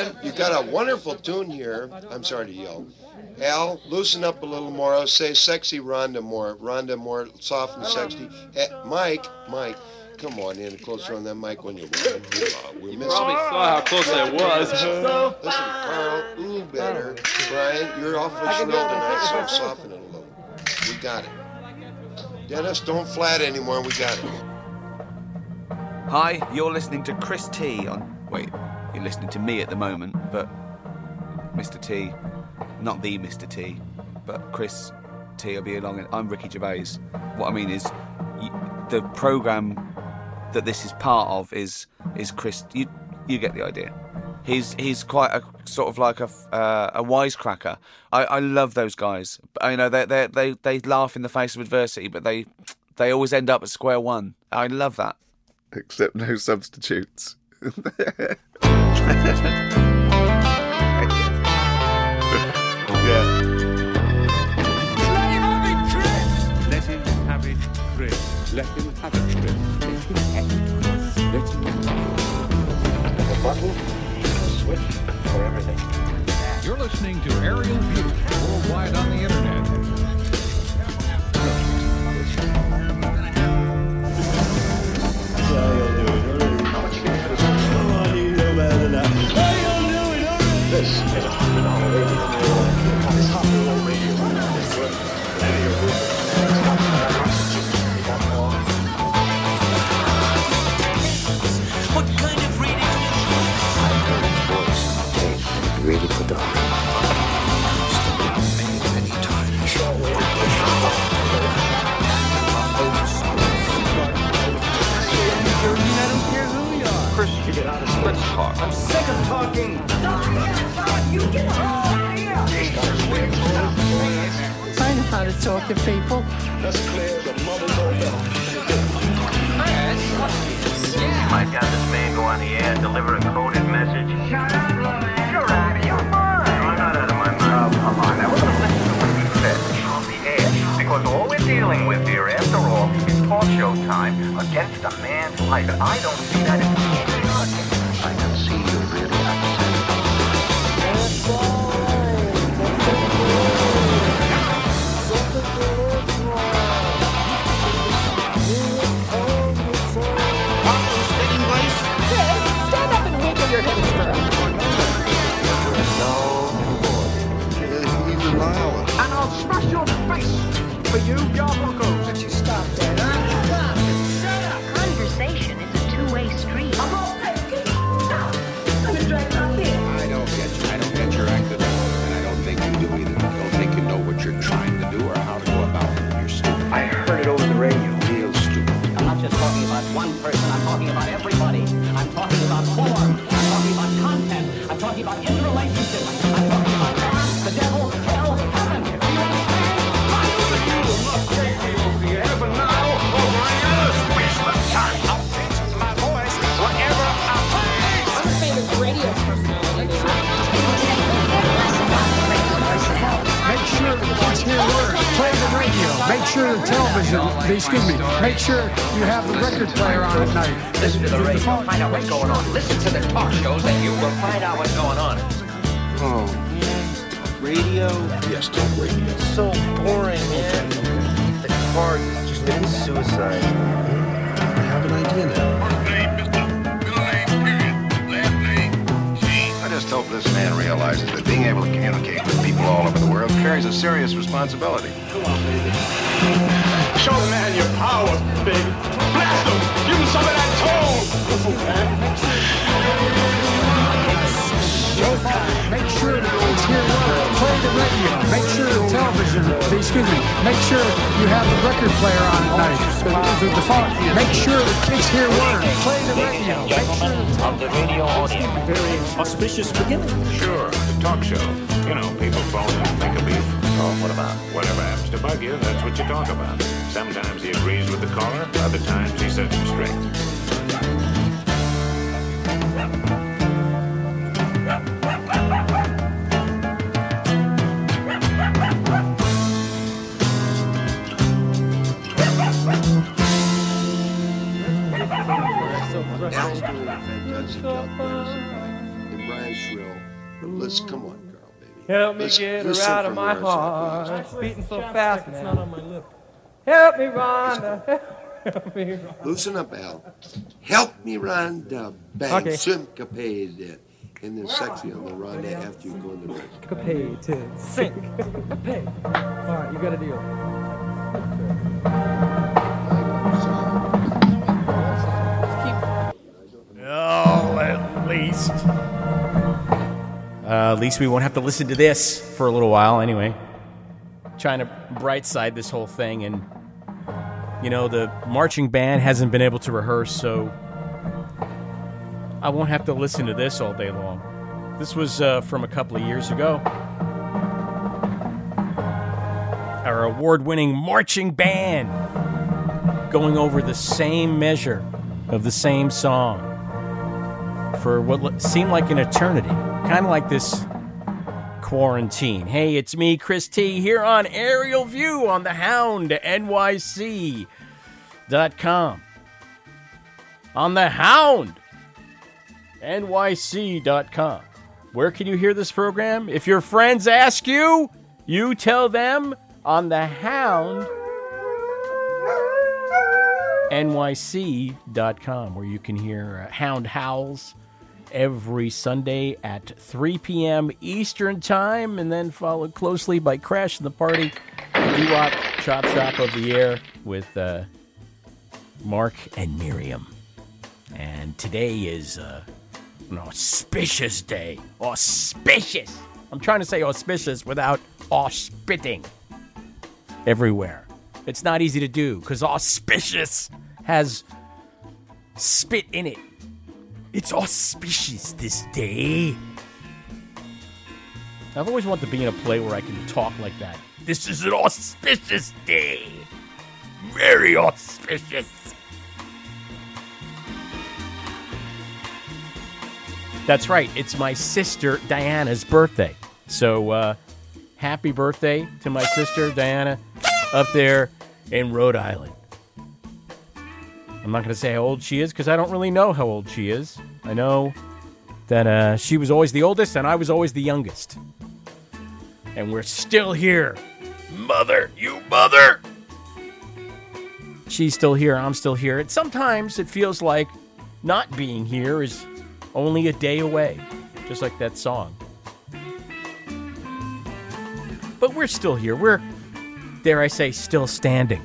Brian, you got a wonderful tune here. I'm sorry to yell. Al, loosen up a little more. I'll say sexy Rhonda more. Rhonda more soft and sexy. Eh, Mike, Mike, come on in closer on that mic when you're running. Uh, we're missing. Probably saw how close I was. Listen, Carl, ooh, better. Brian, you're awfully shrill tonight, so soften it a little. We got it. Dennis, don't flat anymore. We got it. Hi, you're listening to Chris T on. Wait, you're listening to me at the moment, but Mr. T, not the Mr. T, but Chris T will be along. I'm Ricky Gervais. What I mean is, the program that this is part of is is Chris. You you get the idea. He's he's quite a sort of like a uh, a wisecracker. I, I love those guys. I know they they they they laugh in the face of adversity, but they they always end up at square one. I love that. Except no substitutes. Yeah. Let him have it, Chris. Let him have it, Chris. Let him have it. Let him have it. A button, a switch for everything. You're listening to Aerial View worldwide on the internet. This is a hundred dollar radio. This hundred dollar radio is worth plenty of What kind of radio Really put on. Chris, you get out of Let's talk. I'm sick of talking. I know how to talk to people. Let's clear the mother's You might have this man go on the air and deliver a coded message. Shut up, man. You're out of your mind. No, I'm not out of my mind. Oh, come on. Now, we're going to listen to what he said on the air. Because all we're dealing with here, after all, is talk show time against a man's life. And I don't see that as I you, Yarbuckles. Make sure the television, excuse me, make sure you have the record player on at night. Listen to the The radio. Find out what's going on. Listen to the talk shows and you will find out what's going on. Oh, radio? Yes, talk radio. It's So boring, man. The card just committed suicide. I have an idea now. I just hope this man realizes that being able to communicate with people all over the world carries a serious responsibility. Come on, baby. Show the man your power, baby. Blast him. Give him some of that tone. Make sure the kids hear words. Play the radio. Make sure the television, excuse me, make sure you have the record player on at night. The, the, the phone. Make sure the kids hear words. Play the radio. Make sure the Of the radio audience. Very auspicious beginning. Sure, the talk show. You know, people phone and make a beef. Oh, what about? Whatever happens to bug you, that's what you talk about. Sometimes he agrees with the caller, other times he sets him straight. Al's doing a fantastic job. there, isn't? And Brian shrill. But let's mm. come on, girl, baby. Help me Let's get her out of my heart. please. Beating so fast now. It's not on my lip. Help me, Rhonda. Help me, Rhonda. Loosen up, Al. Help me, Rhonda. Bang, Okay. syncopate. And then sexy on the Rhonda after you go in the break. Capade to sink. Capade. All right, you got a deal. Least. Uh, at least we won't have to listen to this for a little while, anyway. Trying to bright side this whole thing, and you know the marching band hasn't been able to rehearse, so I won't have to listen to this all day long. This was uh, from a couple of years ago. Our award-winning marching band going over the same measure of the same song for what seemed like an eternity. Kind of like this quarantine. Hey, it's me, Chris T, here on Aerial View on the Hound, NYC.com. On the Hound, NYC.com. Where can you hear this program? If your friends ask you, you tell them on the Hound, nyc.com where you can hear uh, hound howls every sunday at 3 p.m eastern time and then followed closely by crash the party doo-wop chop shop of the Year with uh, mark and miriam. And today is uh, an auspicious day. Auspicious! I'm trying to say auspicious without auspitting everywhere. It's not easy to do because auspicious has spit in it. It's auspicious this day. I've always wanted to be in a play where I can talk like that. This is an auspicious day. Very auspicious. That's right. It's my sister Diana's birthday. So, uh, happy birthday to my sister Diana up there in Rhode Island. I'm not going to say how old she is because I don't really know how old she is. I know that uh, she was always the oldest and I was always the youngest. And we're still here. Mother, you mother! She's still here, I'm still here. And sometimes it feels like not being here is only a day away, just like that song. But we're still here. We're, dare I say, still standing.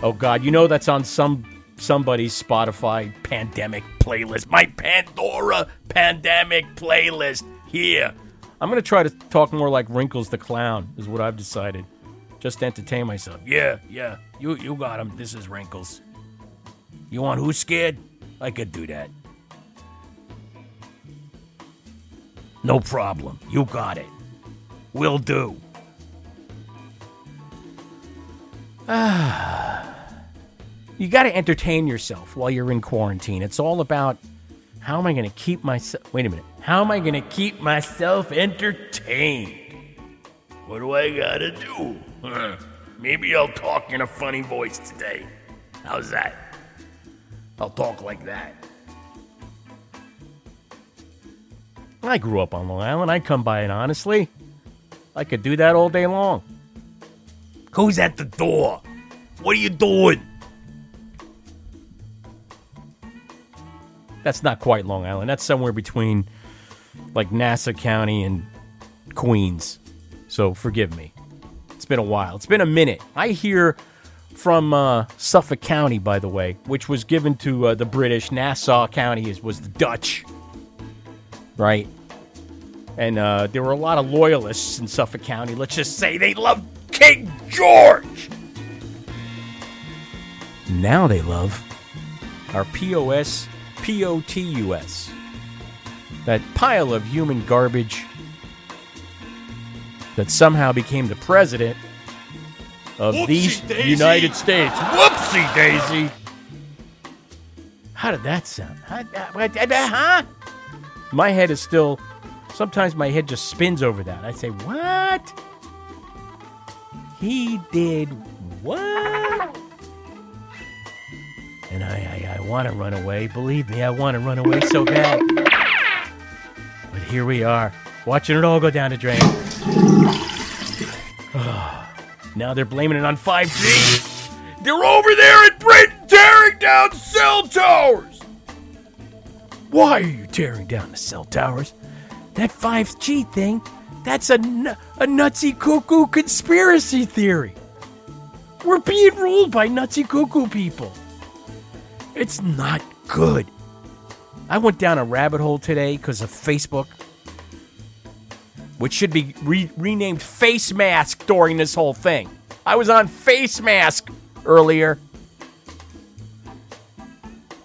Oh God, you know that's on some somebody's Spotify pandemic playlist. My Pandora pandemic playlist here. I'm gonna try to talk more like Wrinkles the Clown, is what I've decided. Just entertain myself. Yeah, yeah. You you got him. This is Wrinkles. You want who's scared? I could do that. No problem. You got it. We'll do. You got to entertain yourself while you're in quarantine. It's all about how am I going to keep myself. Wait a minute. How am I going to keep myself entertained? What do I got to do? Maybe I'll talk in a funny voice today. How's that? I'll talk like that. I grew up on Long Island. I come by it honestly. I could do that all day long. Who's at the door? What are you doing? That's not quite Long Island. That's somewhere between like Nassau County and Queens. So forgive me. It's been a while. It's been a minute. I hear from uh, Suffolk County, by the way, which was given to uh, the British. Nassau County is, was the Dutch, right? And uh, there were a lot of loyalists in Suffolk County. Let's just say they loved King George. Now they love our POS, POTUS. That pile of human garbage that somehow became the president of these Whoopsie-daisy. United States. Whoopsie daisy! How did that sound? Uh, uh, huh? My head is still. Sometimes my head just spins over that. I say, What? He did what? And I, I, I want to run away. Believe me, I want to run away so bad. But here we are, watching it all go down the drain. now they're blaming it on 5G. They're over there in Britain tearing down cell towers. Why are you tearing down the cell towers? That 5G thing, that's a, a nutsy cuckoo conspiracy theory. We're being ruled by nutsy cuckoo people. It's not good. I went down a rabbit hole today because of Facebook, which should be re- renamed Face Mask during this whole thing. I was on Face Mask earlier.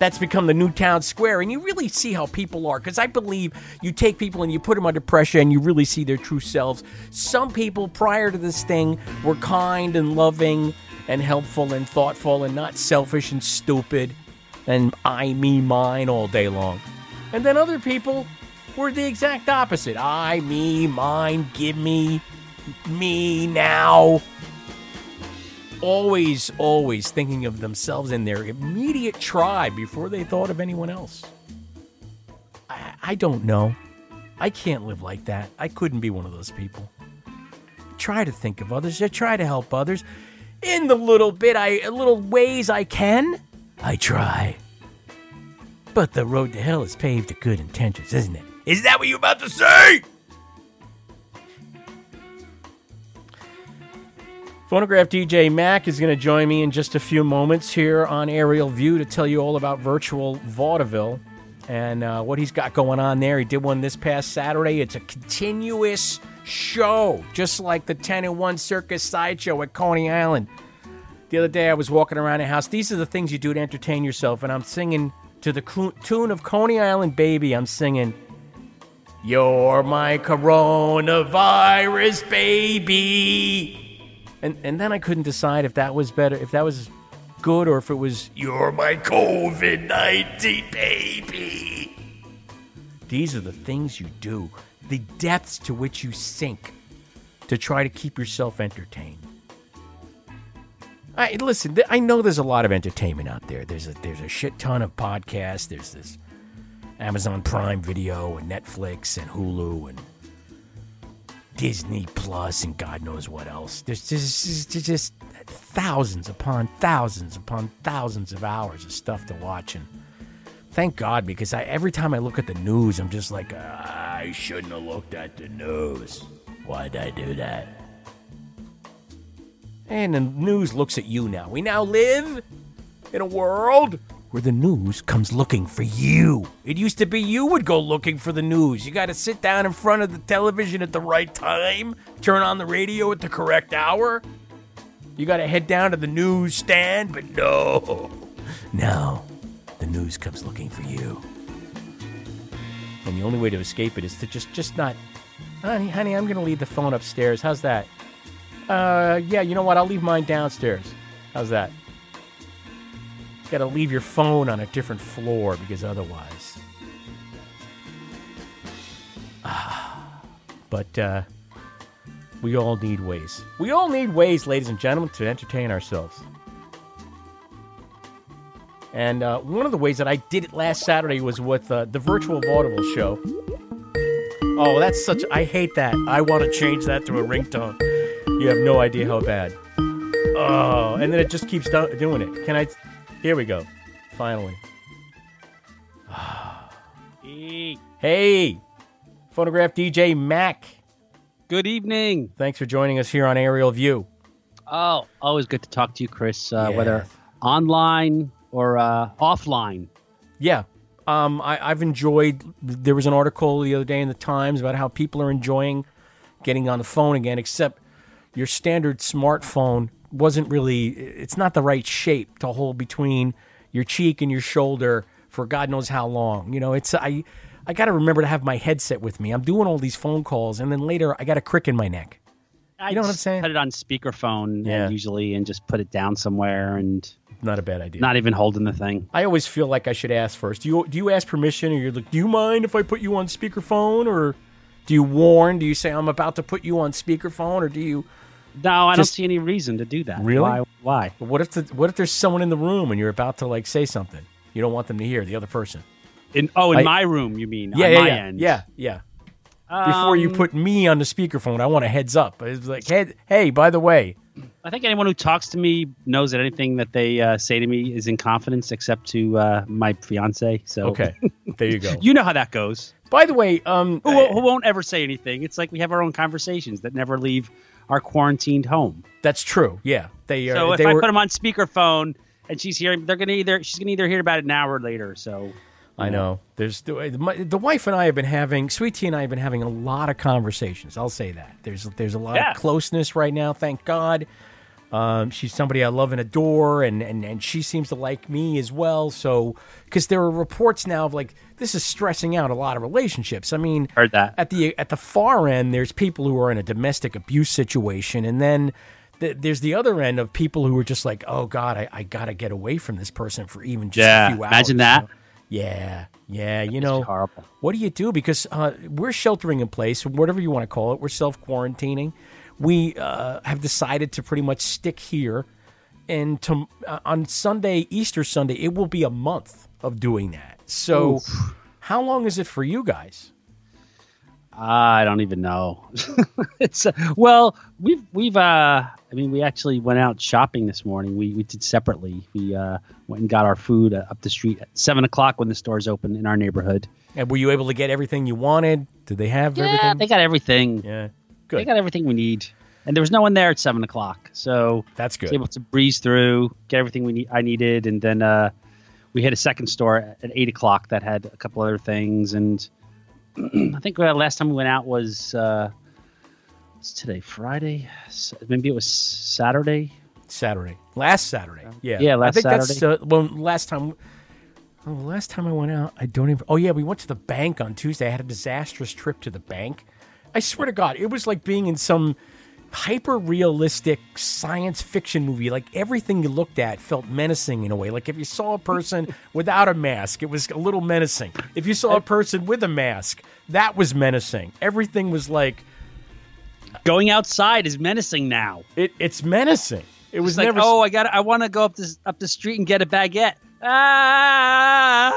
That's become the new town square, and you really see how people are. Because I believe you take people and you put them under pressure, and you really see their true selves. Some people prior to this thing were kind and loving and helpful and thoughtful and not selfish and stupid and I, me, mine all day long. And then other people were the exact opposite I, me, mine, give me, me now. Always, always thinking of themselves and their immediate tribe before they thought of anyone else. I, I don't know. I can't live like that. I couldn't be one of those people. I try to think of others. I try to help others in the little bit I little ways I can. I try. But the road to hell is paved to good intentions, isn't it? Is that what you're about to say? Phonograph DJ Mac is going to join me in just a few moments here on Aerial View to tell you all about virtual vaudeville and uh, what he's got going on there. He did one this past Saturday. It's a continuous show, just like the 10 and 1 Circus Sideshow at Coney Island. The other day I was walking around the house. These are the things you do to entertain yourself, and I'm singing to the tune of Coney Island Baby. I'm singing, You're my coronavirus baby. And, and then I couldn't decide if that was better, if that was good, or if it was, You're my COVID 19 baby. These are the things you do, the depths to which you sink to try to keep yourself entertained. I listen. I know there's a lot of entertainment out there. There's a there's a shit ton of podcasts. There's this Amazon Prime Video and Netflix and Hulu and Disney Plus and God knows what else. There's just, there's just thousands upon thousands upon thousands of hours of stuff to watch and thank God because I every time I look at the news, I'm just like "Ah, I shouldn't have looked at the news. Why'd I do that? And the news looks at you now. We now live in a world where the news comes looking for you. It used to be you would go looking for the news. You got to sit down in front of the television at the right time, turn on the radio at the correct hour. You got to head down to the newsstand, but no. Now, The news comes looking for you. And the only way to escape it is to just just not Honey, honey, I'm going to leave the phone upstairs. How's that? Uh, yeah, you know what? I'll leave mine downstairs. How's that? Got to leave your phone on a different floor because otherwise. Ah, but uh, we all need ways. We all need ways, ladies and gentlemen, to entertain ourselves. And uh, one of the ways that I did it last Saturday was with uh, the virtual vaudeville show. Oh, that's such. I hate that. I want to change that to a ringtone. You have no idea how bad. Oh, and then it just keeps do- doing it. Can I? Here we go. Finally. Hey, phonograph DJ Mac. Good evening. Thanks for joining us here on Aerial View. Oh, always good to talk to you, Chris. Uh, Yeah. Whether online or uh, offline. Yeah. Um, I, I've enjoyed. There was an article the other day in the Times about how people are enjoying getting on the phone again, except your standard smartphone wasn't really. It's not the right shape to hold between your cheek and your shoulder for God knows how long. You know, it's I. I got to remember to have my headset with me. I'm doing all these phone calls, and then later I got a crick in my neck. I You know what I'm saying? Put it on speakerphone Yeah. uh, usually, and just put it down somewhere, and not a bad idea. Not even holding the thing. I always feel like I should ask first. Do you do you ask permission, or you're like, do you mind if I put you on speakerphone, or do you warn? Do you say I'm about to put you on speakerphone, or do you? No, I Just- don't see any reason to do that. Really? Why? Why? What if the, what if there's someone in the room and you're about to like say something you don't want them to hear the other person? In oh, in I- my room, you mean? Yeah, on yeah, my yeah, end. yeah, yeah. before you Um, put me on the speakerphone. I want a heads up. It's like, hey, hey, by the way, I think anyone who talks to me knows that anything that they uh, say to me is in confidence, except to uh, my fiance. So okay, there you go. you know how that goes. By the way, um, who, who won't ever say anything? It's like we have our own conversations that never leave our quarantined home. That's true. Yeah, they are. So if they I were, put them on speakerphone and she's hearing, they're gonna either she's gonna either hear about it an hour later. So I know. There's the, my, the wife and I have been having, Sweet Tea and I have been having a lot of conversations. I'll say that. There's there's a lot Yeah. of closeness right now. Thank God. Um, she's somebody I love and adore, and, and, and she seems to like me as well. So, because there are reports now of like this is stressing out a lot of relationships. I mean, heard that at the at the far end, there's people who are in a domestic abuse situation, and then th- there's the other end of people who are just like, oh God, I, I got to get away from this person for even just Yeah, a few hours. imagine you that. know? Yeah, yeah. You know, what do you do? Because uh, we're sheltering in place, whatever you want to call it. We're self quarantining. We uh, have decided to pretty much stick here, and to, uh, on Sunday, Easter Sunday, it will be a month of doing that. So, how long is it for you guys? I don't even know. it's uh, well, we've we've uh, I mean, we actually went out shopping this morning. We we did separately. We uh, went and got our food uh, up the street at seven o'clock when the stores open in our neighborhood. And were you able to get everything you wanted? Did they have Yeah, everything? they got everything. Yeah, They got everything we need, and there was no one there at seven o'clock, so that's good. Was able to breeze through, get everything we need, I needed, and then uh, we hit a second store at eight o'clock that had a couple other things, and I think uh, last time we went out was uh, what's today Friday, maybe it was Saturday. Saturday, last Saturday. Yeah, Yeah, last I think that's Saturday. uh, well. Last time, oh, last time I went out, I don't even. Oh yeah, we went to the bank on Tuesday. I had a disastrous trip to the bank. I swear to God, it was like being in some hyper realistic science fiction movie. Like everything you looked at felt menacing in a way. Like if you saw a person without a mask, it was a little menacing. If you saw a person with a mask, that was menacing. Everything was like going outside is menacing now. It, it's menacing. It was like, never. oh, I got, I want to go up this up the street and get a baguette. Ah!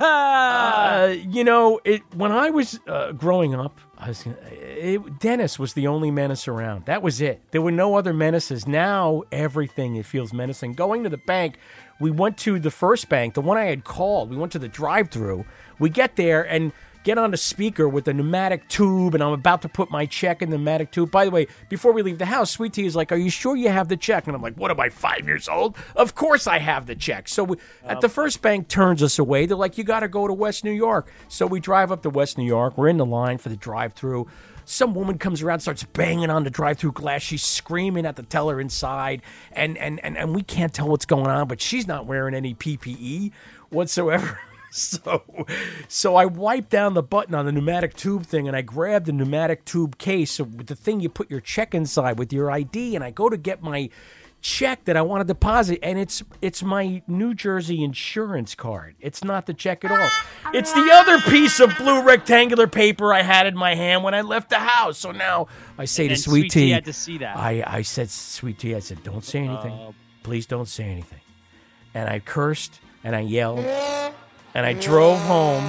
Uh, you know, it when I was uh, growing up, I was gonna, it, Dennis was the only menace around. That was it. There were no other menaces. Now everything it feels menacing. Going to the bank, we went to the first bank, the one I had called. We went to the drive-through. We get there and get on the speaker with the pneumatic tube, and I'm about to put my check in the pneumatic tube. By the way, before we leave the house, Sweet Tea is like, "Are you sure you have the check?" And I'm like, "What am I, five years old? Of course I have the check." So we, at the um, first bank turns us away. They're like, "You got to go to West New York." So we drive up to West New York. We're in the line for the drive-through. Some woman comes around, starts banging on the drive-through glass. She's screaming at the teller inside, and and and, and we can't tell what's going on. But she's not wearing any PPE whatsoever. So, so I wiped down the button on the pneumatic tube thing, and I grabbed the pneumatic tube case, so with the thing you put your check inside with your ID, and I go to get my check that I want to deposit, and it's it's my New Jersey insurance card. It's not the check at all. It's the other piece of blue rectangular paper I had in my hand when I left the house. So now I say to Sweet Sweet Tea had to see that. I I said Sweet Tea, I said don't say anything, Oh. please don't say anything, and I cursed and I yelled and I drove home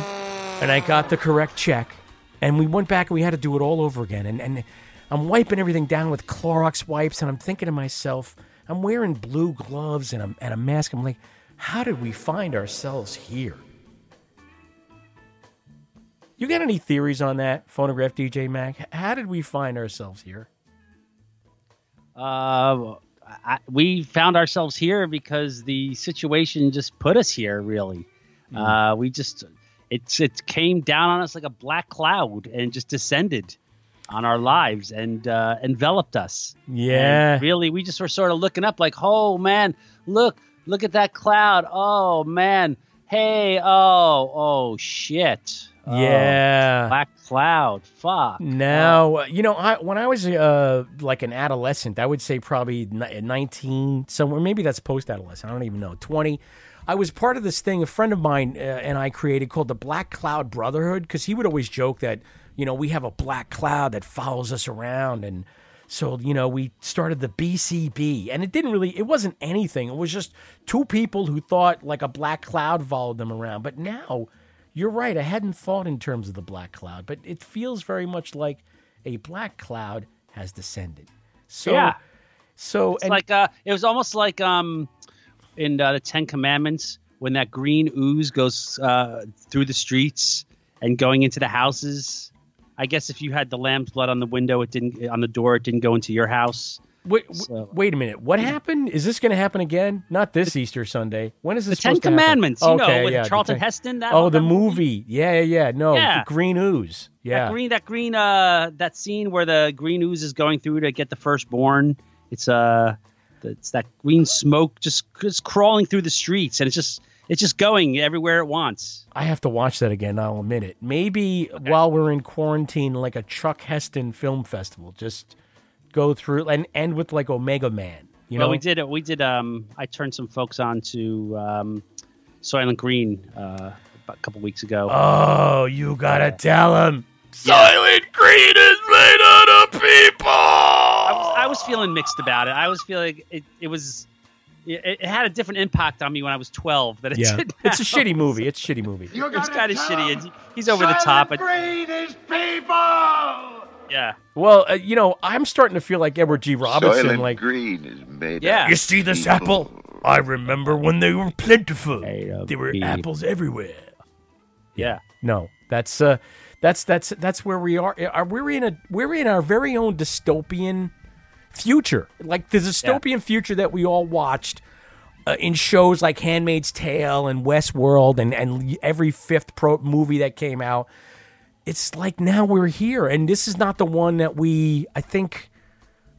and I got the correct check. And we went back and we had to do it all over again. And, and I'm wiping everything down with Clorox wipes and I'm thinking to myself I'm wearing blue gloves and a, and a mask. I'm like how did we find ourselves here? You got any theories on that phonograph DJ Mac? How did we find ourselves here? Uh, I, we found ourselves here because the situation just put us here. Really, Hmm. uh, we just it's it came down on us like a black cloud and just descended on our lives and uh, enveloped us. Yeah. And really, we just were sort of looking up, like, oh man, look, look at that cloud. Oh man, hey, oh, oh shit. Oh, Yeah. black cloud. Fuck. Now, uh, you know, I, when I was uh, like an adolescent, I would say probably 19, somewhere, maybe that's post adolescent, I don't even know, 20. I was part of this thing a friend of mine uh, and I created called the Black Cloud Brotherhood because he would always joke that, you know, we have a black cloud that follows us around. And so, you know, we started the BCB and it didn't really, it wasn't anything. It was just two people who thought like a black cloud followed them around. But now, you're right. I hadn't thought in terms of the black cloud, but it feels very much like a black cloud has descended. So, Yeah. so It's and like uh, it was almost like um, in uh, the Ten Commandments when that green ooze goes uh, through the streets and going into the houses. I guess if you had the lamb's blood on the window, it didn't on the door. It didn't go into your house. wait, w- wait a minute. What happened? Is this going to happen again? Not this Easter Sunday. When is this? The Ten supposed to happen? Commandments, you know, with yeah, Charlton Ten- Heston, that- oh, the that movie. Yeah, yeah, yeah. No, Yeah. the Green Ooze. Yeah. That green, that green, uh, that scene where the green ooze is going through to get the firstborn. It's uh, it's that green smoke just just crawling through the streets, and it's just it's just going everywhere it wants. I have to watch that again. I'll admit it. Maybe while we're in quarantine, like a Chuck Heston film festival, just go through and end with like Omega Man. You well, know, we did it. We did. Um, I turned some folks on to um, Soylent Green uh, about a couple weeks ago. Oh, you gotta tell him. Soylent Green is made out of people. I was, feeling mixed about it. I was feeling it. It was. It, it had a different impact on me when I was twelve. That it Yeah, did it's a shitty movie. It's a shitty movie. It's kind of shitty. He's over the top. But is people! yeah, Well, uh, you know, I'm starting to feel like Edward G. Robinson. Soylent like, Green is made Yeah. out you see this people. apple? I remember when they were plentiful. There were people. apples everywhere. yeah. No, that's uh, that's that's that's where we are. Are we're in a we're in our very own dystopian future, like the dystopian future that we all watched uh, in shows like *Handmaid's Tale* and *Westworld* and and every fifth pro movie that came out. It's like now we're here, and this is not the one that we I think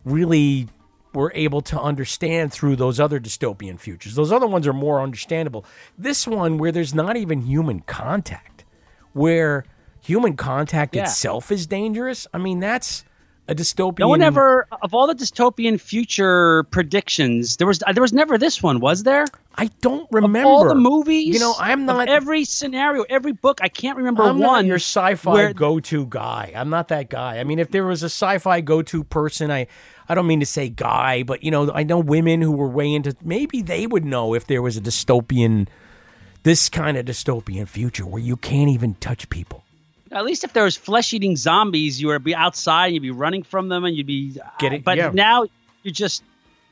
really were able to understand through those other dystopian futures. Those other ones are more understandable. This one, where there's not even human contact, where human contact Yeah. itself is dangerous. I mean, that's a dystopian. No one ever of all the dystopian future predictions. There was there was never this one, was there? I don't remember all the movies. You know, I'm of not every scenario, every book. I can't remember I'm one. not your sci-fi go-to guy. I'm not that guy. I mean, if there was a sci-fi go-to person, I I don't mean to say guy, but you know, I know women who were way into. Maybe they would know if there was a dystopian, this kind of dystopian future where you can't even touch people. At least if there was flesh-eating zombies, you would be outside and you'd be running from them and you'd be. Get it? Uh, but Yeah. now you're just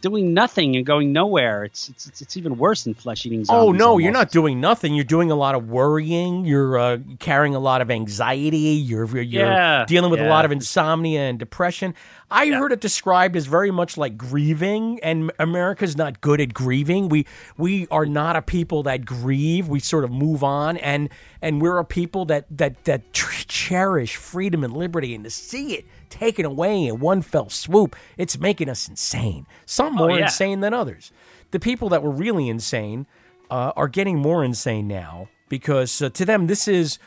doing nothing and going nowhere. It's it's it's, it's even worse than flesh-eating zombies. Oh no, you're not doing nothing. You're doing a lot of worrying. You're uh, carrying a lot of anxiety. You're you're Yeah, dealing with a lot of insomnia and depression. I heard it described as very much like grieving, and America's not good at grieving. We we are not a people that grieve. We sort of move on, and and we're a people that that that cherish freedom and liberty, and to see it taken away in one fell swoop, it's making us insane. Some Oh, more yeah. insane than others. The people that were really insane uh, are getting more insane now because uh, to them this is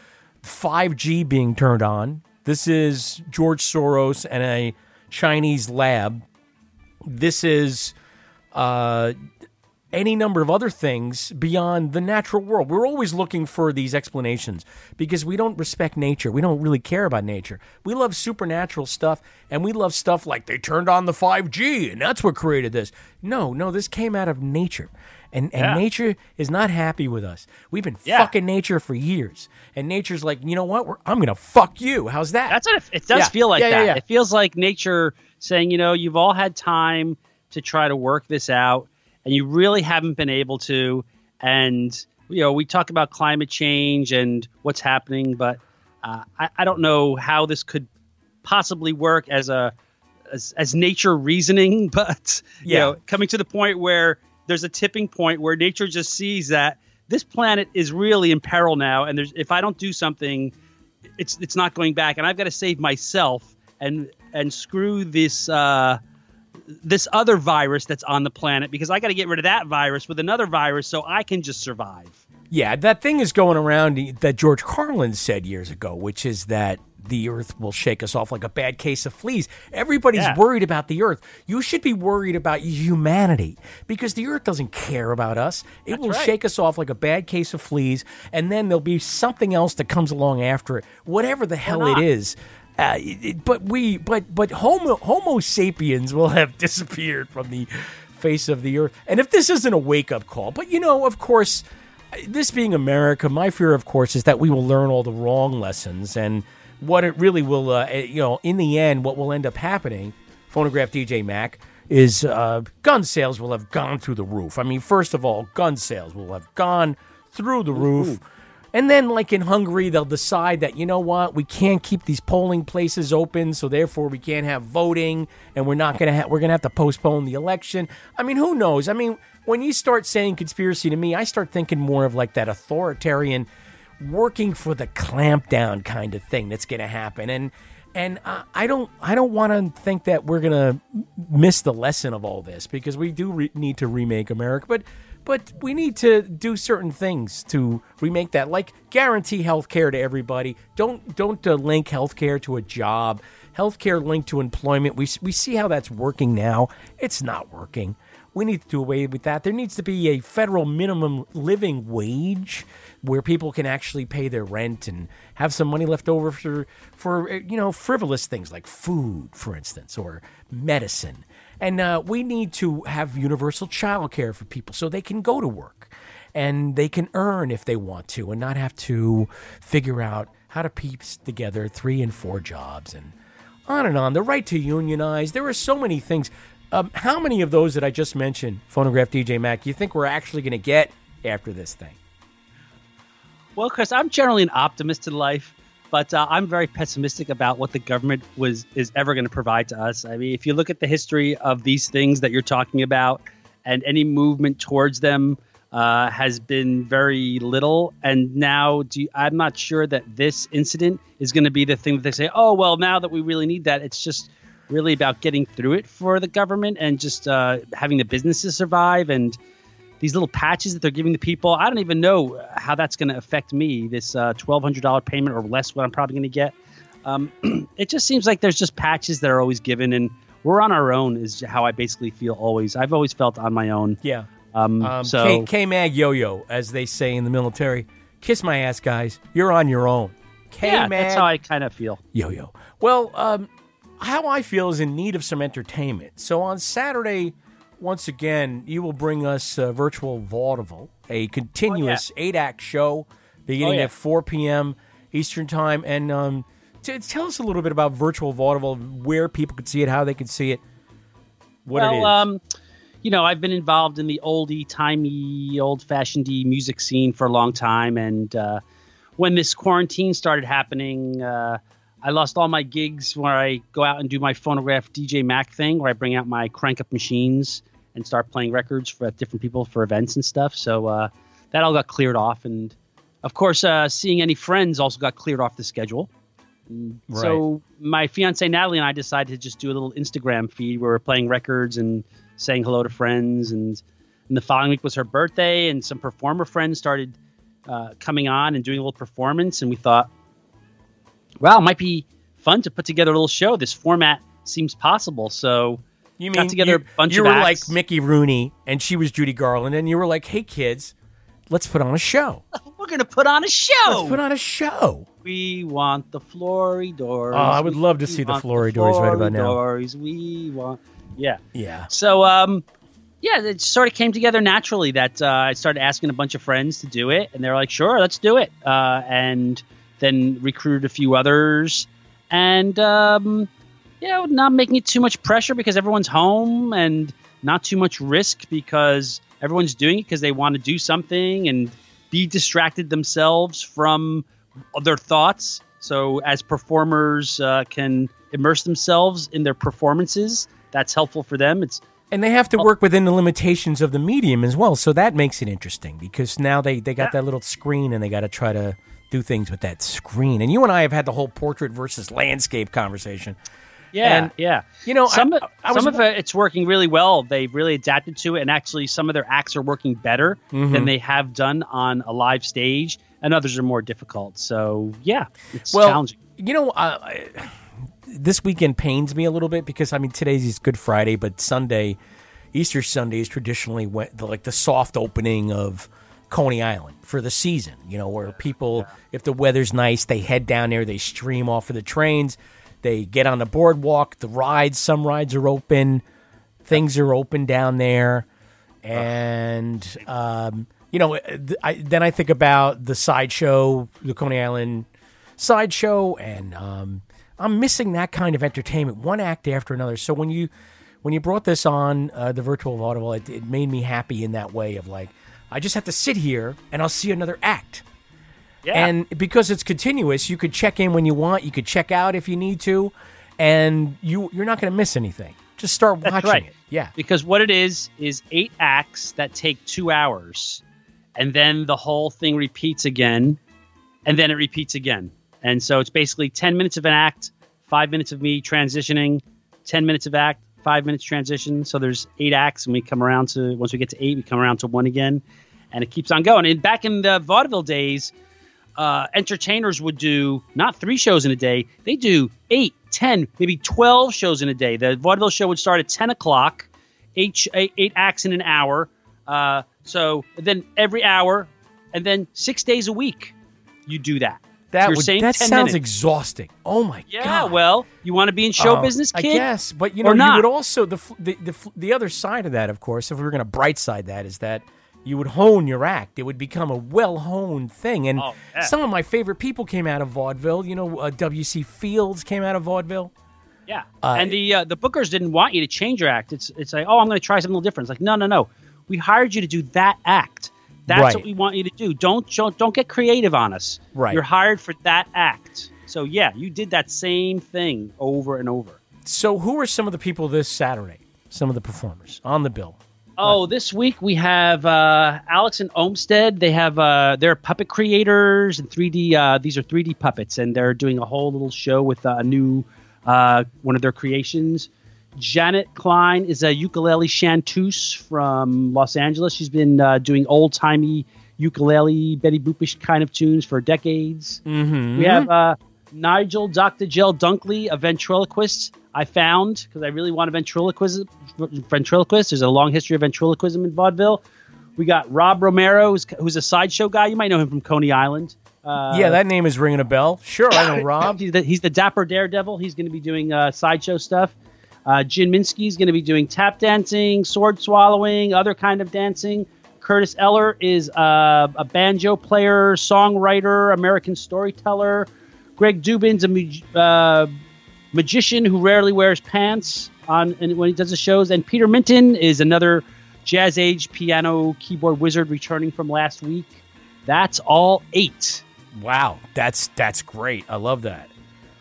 5G being turned on. This is George Soros and a Chinese lab. This is uh, any number of other things beyond the natural world. We're always looking for these explanations because we don't respect nature. We don't really care about nature. We love supernatural stuff and we love stuff like they turned on the 5G and that's what created this. No, no, this came out of nature. And, and Yeah. nature is not happy with us. We've been Yeah. fucking nature for years. And nature's like, you know what? We're, I'm going to fuck you. How's that? That's what it, it does Yeah. feel like Yeah, yeah, that. yeah. It feels like nature saying, you know, you've all had time to try to work this out, and you really haven't been able to. And you know, we talk about climate change and what's happening, but uh, I, I don't know how this could possibly work as a as, as nature reasoning. But you Yeah. know, coming to the point where there's a tipping point where nature just sees that this planet is really in peril now, and there's if I don't do something, it's it's not going back, and I've got to save myself and and screw this uh, this other virus that's on the planet because I got to get rid of that virus with another virus so I can just survive. Yeah, that thing is going around that George Carlin said years ago, which is that the earth will shake us off like a bad case of fleas. Everybody's Yeah. worried about the earth. You should be worried about humanity because the earth doesn't care about us. It will right. shake us off like a bad case of fleas, and then there'll be something else that comes along after it, whatever the hell it is. Uh, but we, but but Homo Homo sapiens will have disappeared from the face of the earth. And if this isn't a wake up call, but you know, of course, this being America, my fear, of course, is that we will learn all the wrong lessons, and what it really will, uh, eh, you know, in the end, what will end up happening, phonograph DJ Mac, is uh, gun sales will have gone through the roof. I mean, first of all, gun sales will have gone through the roof. And then, like in Hungary, they'll decide that, you know what, we can't keep these polling places open, so therefore we can't have voting, and we're not going to have, we're going to have to postpone the election. I mean, who knows? I mean, when you start saying conspiracy to me, I start thinking more of like that authoritarian, working for the clampdown kind of thing that's going to happen. And, and uh, I don't, I don't want to think that we're going to miss the lesson of all this because we do re- need to remake America, but but we need to do certain things to remake that like guarantee health care to everybody. Don't don't uh, link health care to a job. Health care linked to employment. We, we see how that's working now. It's not working. We need to do away with that. There needs to be a federal minimum living wage where people can actually pay their rent and have some money left over for for uh, you know frivolous things like food for instance or medicine and uh, we need to have universal child care for people so they can go to work and they can earn if they want to and not have to figure out how to piece together three and four jobs and on and on. The right to unionize. There are so many things. Um, how many of those that I just mentioned, Phonograph DJ Mac, you think we're actually going to get after this thing? Well, Chris, I'm generally an optimist in life, but uh, I'm very pessimistic about what the government was is ever going to provide to us. I mean, if you look at the history of these things that you're talking about, and any movement towards them uh, has been very little. And now, you, I'm not sure that this incident is going to be the thing that they say. Oh, well, now that we really need that, it's just really about getting through it for the government and just uh, having the businesses survive and these little patches that they're giving the people. I don't even know how that's going to affect me. This uh, twelve hundred dollar payment or less, what I'm probably going to get. Um, it just seems like there's just patches that are always given, and we're on our own. Is how I basically feel always. I've always felt on my own. Yeah. Um, Um, so K Mag Yo Yo, as they say in the military, kiss my ass, guys. You're on your own. K yeah, that's how I kind of feel. Yo Yo. Well, um, how I feel is in need of some entertainment. So on Saturday, once again, you will bring us uh, virtual vaudeville, a continuous eight act show beginning Oh, yeah. at 4 p.m. Eastern Time. And um, t- tell us a little bit about virtual vaudeville, where people could see it, how they can see it, what well, it is. um, you know, I've been involved in the oldie timey, old fashioned music scene for a long time, and uh, when this quarantine started happening, uh, I lost all my gigs where I go out and do my phonograph DJ Mac thing, where I bring out my crank up machines and start playing records for different people for events and stuff. So uh, that all got cleared off, and of course, uh, seeing any friends also got cleared off the schedule. And So my fiance Natalie and I decided to just do a little Instagram feed where we're playing records and saying hello to friends. And, and the following week was her birthday, and some performer friends started uh, coming on and doing a little performance. And we thought, wow, it might be fun to put together a little show. This format seems possible. So You got together you, a bunch you of were acts. like Mickey Rooney and she was Judy Garland, and you were like, "Hey kids, let's put on a show. We're gonna put on a show. Let's put on a show." We want the Floridors. Oh, I would love to see the Floridors right about now. Floridors. We want, yeah, Yeah. So, um, yeah, it sort of came together naturally that uh, I started asking a bunch of friends to do it, and they're like, "Sure, let's do it." Uh, and then recruited a few others, and um, you know, not making it too much pressure because everyone's home, and not too much risk because everyone's doing it because they want to do something and be distracted themselves from their thoughts. So, as performers uh, can immerse themselves in their performances, that's helpful for them. It's And they have to work within the limitations of the medium as well, so that makes it interesting because now they they got that little screen and they got to try to do things with that screen. And you and I have had the whole portrait versus landscape conversation. Yeah, And, yeah. You know, some I- of- I was- some of it, it's working really well. They've really adapted to it, and actually, some of their acts are working better Mhm. than they have done on a live stage, and others are more difficult. So, yeah, it's well, challenging. You know, uh, I- this weekend pains me a little bit because I mean today's is Good Friday, but Sunday, Easter Sunday is traditionally when, the, like the soft opening of Coney Island for the season. You know, where people, if the weather's nice, they head down there, they stream off of the trains, they get on the boardwalk, the rides. Some rides are open, things are open down there, and um, you know, I, then I think about the sideshow, the Coney Island sideshow, and um, I'm missing that kind of entertainment, one act after another. So when you when you brought this on uh, the virtual vaudeville, it, it made me happy in that way of like, I just have to sit here and I'll see another act. Yeah. And because it's continuous, you could check in when you want, you could check out if you need to, and you you're not going to miss anything. Just start That's watching right. it. Yeah. Because what it is is eight acts that take two hours, and then the whole thing repeats again, and then it repeats again. And so it's basically ten minutes of an act, five minutes of me transitioning, ten minutes of act, five minutes transition. So there's eight acts, and we come around to once we get to eight, we come around to one again, and it keeps on going. And back in the vaudeville days, uh, entertainers would do not three shows in a day, they do eight, ten, maybe 12 shows in a day. The vaudeville show would start at 10 o'clock, eight, eight, eight acts in an hour. Uh, so then every hour, and then six days a week, you do that. That You're would, saying that 10 sounds minutes. exhausting. Oh my Yeah, god. well, you want to be in show Uh, business, I guess, but you know, you would also the, the the the other side of that, of course, if we were going to bright side that, is that you would hone your act. It would become a well honed thing, and Oh, yeah. some of my favorite people came out of vaudeville. You know, uh, W.C. Fields came out of vaudeville. Yeah, Uh, and the uh, the bookers didn't want you to change your act. It's it's like, oh, I'm going to try something different. It's like, no, no, no. We hired you to do that act. That's Right. what we want you to do. Don't don't, get creative on us. Right. You're hired for that act. So yeah, you did that same thing over and over. So, who are some of the people this Saturday? Some of the performers on the bill. Oh, this week we have uh, Alex and Olmsted. They have uh, they're puppet creators and 3D. Uh, these are 3D puppets, and they're doing a whole little show with uh, a new uh, one of their creations. Janet Klein is a ukulele chanteuse from Los Angeles. She's been uh, doing old timey ukulele, Betty Boopish kind of tunes for decades. Mm-hmm. We have uh, Nigel Dr. Jill Dunkley, a ventriloquist I found because I really want a ventriloquist. Ventriloquist. There's a long history of ventriloquism in vaudeville. We got Rob Romero, who's, who's a sideshow guy. You might know him from Coney Island. Uh, yeah, that name is ringing a bell. Sure, I know Rob. he's, the, he's the Dapper Daredevil. He's going to be doing uh, sideshow stuff. Uh, Jin Minsky is going to be doing tap dancing, sword swallowing, other kind of dancing. Curtis Eller is uh, a banjo player, songwriter, American storyteller. Greg Dubin's a uh, magician who rarely wears pants on when he does the shows. And Peter Mintun is another jazz age piano keyboard wizard returning from last week. That's all eight. Wow, that's that's great. I love that.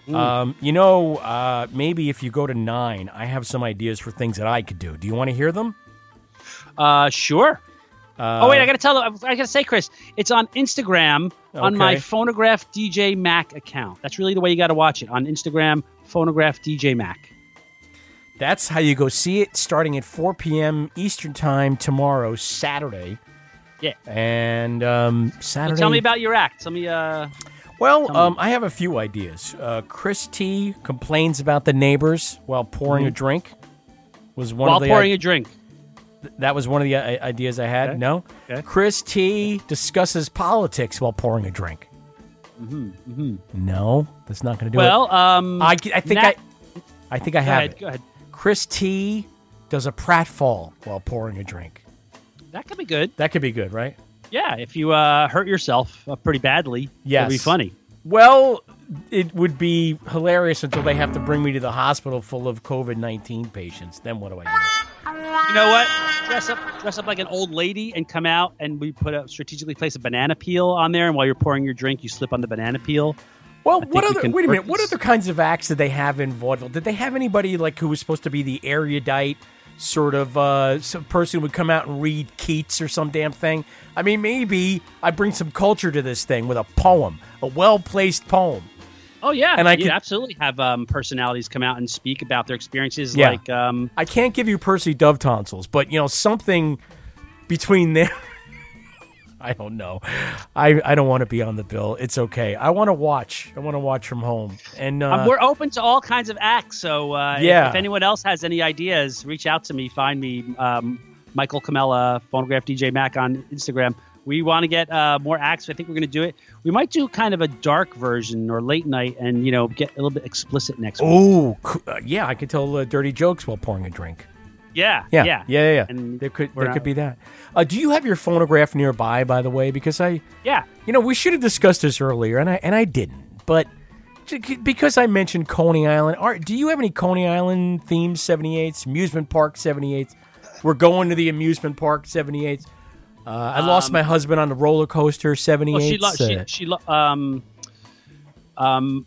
Mm. Um, you know, uh, maybe if you go to nine, I have some ideas for things that I could do. Do you want to hear them? Uh, sure. Uh, oh wait, I gotta tell. I gotta say, Chris, it's on Instagram on my Phonograph DJ Mac account. That's really the way you got to watch it on Instagram. Phonograph DJ Mac. That's how you go see it. Starting at 4 p.m. Eastern time tomorrow, Saturday. Yeah. And um, So Saturday. tell me about your act. Tell me. Uh, Well, um, I have a few ideas. Uh, Chris T complains about the neighbors while pouring a Mhm. drink. Was one while of the pouring a drink. Th- That was one of the uh, ideas I had. Okay. No. Okay. Chris T discusses politics while pouring a drink. Mm-hmm, mm-hmm. No, that's not going to do Well, it. um, I, I think Nat- I, I think I have ahead, it. go ahead. Chris T does a pratfall while pouring a drink. That could be good. That could be good, right? Yeah, if you uh, hurt yourself uh, pretty badly, Yes. it'd be funny. Well, it would be hilarious until they have to bring me to the hospital full of COVID nineteen patients. Then what do I do? You know what? Dress up, dress up like an old lady, and come out, and we put a strategically place a banana peel on there, and while you're pouring your drink, you slip on the banana peel. Well, I what other? Wait a minute. What other kinds of acts did they have in vaudeville? Did they have anybody like who was supposed to be the erudite sort of uh, some person would come out and read Keats or some damn thing? I mean, maybe I bring some culture to this thing with a poem, a well placed poem. Oh yeah, And I you could- absolutely have um, personalities come out and speak about their experiences. Yeah. Like, um, I can't give you Percy Dove tonsils, but you know something between them. I don't know. I, I don't want to be on the bill. It's okay. I want to watch. I want to watch from home. And uh, we're open to all kinds of acts. So uh, if- Yeah. if, anyone else has any ideas, reach out to me. Find me, um, Michael Cumella, Phonograph DJ Mac on Instagram. We want to get uh, more acts. I think we're going to do it. We might do kind of a dark version or late night, and you know, get a little bit explicit next oh, yeah, I could tell uh, dirty jokes while pouring a drink. Yeah, Yeah, yeah, yeah, yeah. And there could there could be that. Uh, do you have your phonograph nearby, by the way? Because I, Yeah. you know, we should have discussed this earlier, and I and I didn't. But because I mentioned Coney Island, are, do you have any Coney Island themed 78s, amusement park 78s? We're going to the amusement park 78s. Uh, I lost Um, my husband on the roller coaster 78s. Well, she, lo- she, uh, she, lo- um, um,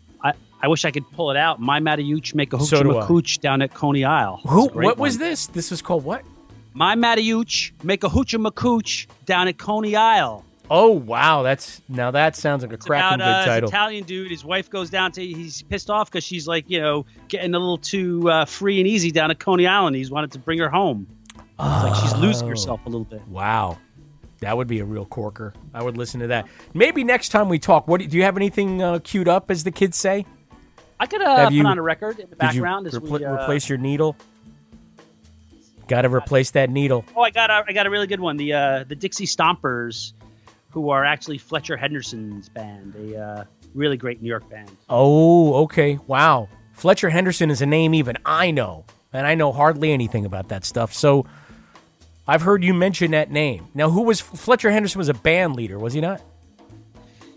I, wish I could pull it out. My Matayuch make a So macooch down at Coney Isle. who? It's a great What was this? This was called what? My Matayuch make a macooch down at Coney Isle. Oh wow, that's now that sounds like a cracking about good uh, this title. Italian dude. His wife goes down to. He's pissed off because she's like, you know, getting a little too uh, free and easy down at Coney Island. He's wanted to bring her home. It's like she's losing Oh. herself a little bit. Wow. That would be a real corker. I would listen to that. Maybe next time we talk, what do you have anything uh, queued up, as the kids say? I could uh, Have put you- on a record in the Did you background as repl- we uh, replace your needle? Got to replace that needle. Oh, I got a, I got a really good one. The uh, the Dixie Stompers, who are actually Fletcher Henderson's band, a uh, really great New York band. Oh, okay. Wow. Fletcher Henderson is a name even I know, and I know hardly anything about that stuff. So I've heard you mention that name. Now, who was Fletcher Henderson? Was a band leader, was he not?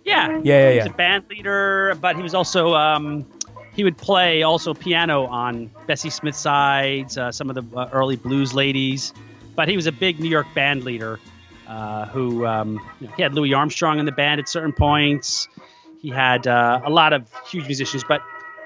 Yeah, Yeah, yeah, He was yeah. a band leader, but he was also um, he would play also piano on Bessie Smith sides, uh, some of the uh, early blues ladies. But he was a big New York band leader uh, who um, you know, he had Louis Armstrong in the band at certain points. He had uh, a lot of huge musicians, but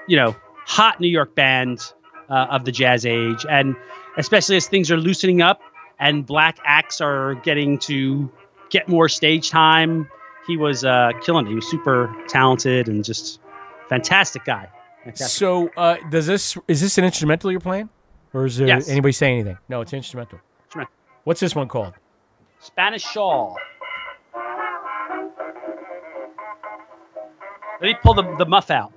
you know, hot New York band uh, of the jazz age, and especially as things are loosening up and black acts are getting to get more stage time. He was uh, killing it. He was super talented and just fantastic guy. So, uh, does this is this an instrumental you're playing, or is there Yes. anybody say anything? No, it's instrumental. Instrumental. What's this one called? Spanish Shawl. Let me pull the, the muff out.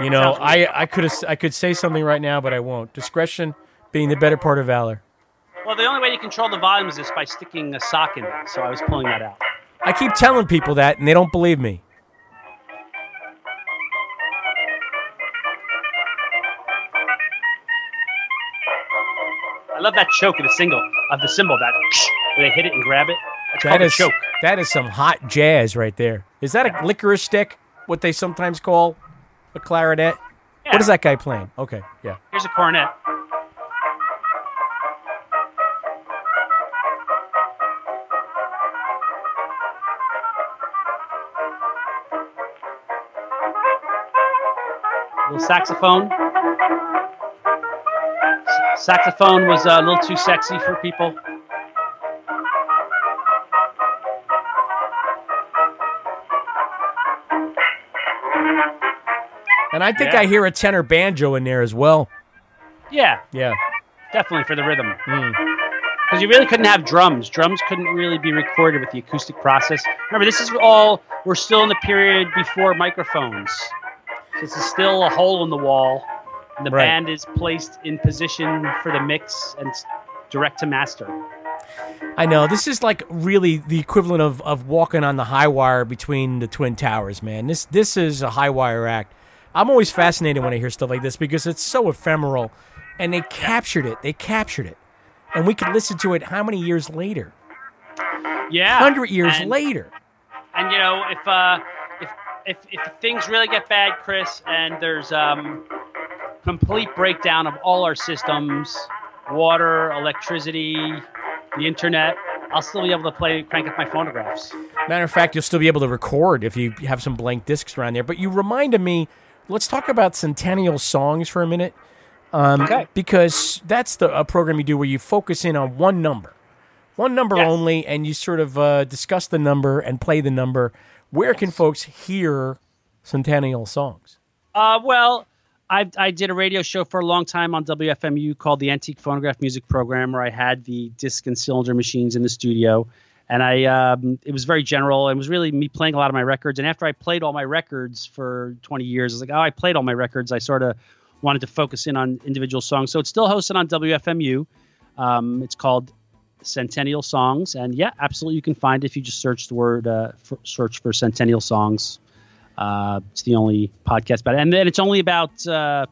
You know, I I could I could say something right now, but I won't. Discretion being the better part of valor. Well, the only way to control the volume is just by sticking a sock in it. So I was pulling that out. I keep telling people that, and they don't believe me. I love that choke of the single of the cymbal that where they hit it and grab it. That's That called a is choke. that is some hot jazz right there. Is that a licorice stick? What they sometimes call a clarinet? What is that guy playing? Okay, yeah. Here's a cornet. little saxophone. Saxophone was a little too sexy for people. And I think Yeah. I hear a tenor banjo in there as well. Yeah, Yeah. definitely for the rhythm. Hmm. Because you really couldn't have drums. Drums couldn't really be recorded with the acoustic process. Remember, this is all, we're still in the period before microphones. So this is still a hole in the wall. And the Right. band is placed in position for the mix and direct to master. I know. This is like really the equivalent of, of walking on the high wire between the twin towers, man. This this is a high wire act. I'm always fascinated when I hear stuff like this because it's so ephemeral and they captured it. They captured it. And we could listen to it how many years later? Yeah. 100 years and- later. And you know, if uh, if if if things really get bad, Chris, and there's um, complete breakdown of all our systems, water, electricity, the internet, I'll still be able to play crank up my phonographs. Matter of fact, you'll still be able to record if you have some blank discs around there. But you reminded me, let's talk about Centennial Songs for a minute. Um, Okay. Because that's the a program you do where you focus in on one number, one number Yes. only, and you sort of uh, discuss the number and play the number. Where can folks hear Centennial Songs? Uh, well, I, I did a radio show for a long time on WFMU called the Antique Phonograph Music Program, where I had the disc and cylinder machines in the studio, and I um, it was very general. and was really me playing a lot of my records. And after I played all my records for 20 years, I was like, oh, I played all my records. I sort of wanted to focus in on individual songs. So it's still hosted on WFMU. Um, it's called Centennial Songs, and yeah, absolutely, you can find it if you just search the word uh, for, search for Centennial Songs. Uh, it's the only podcast about it, and then it's only about uh,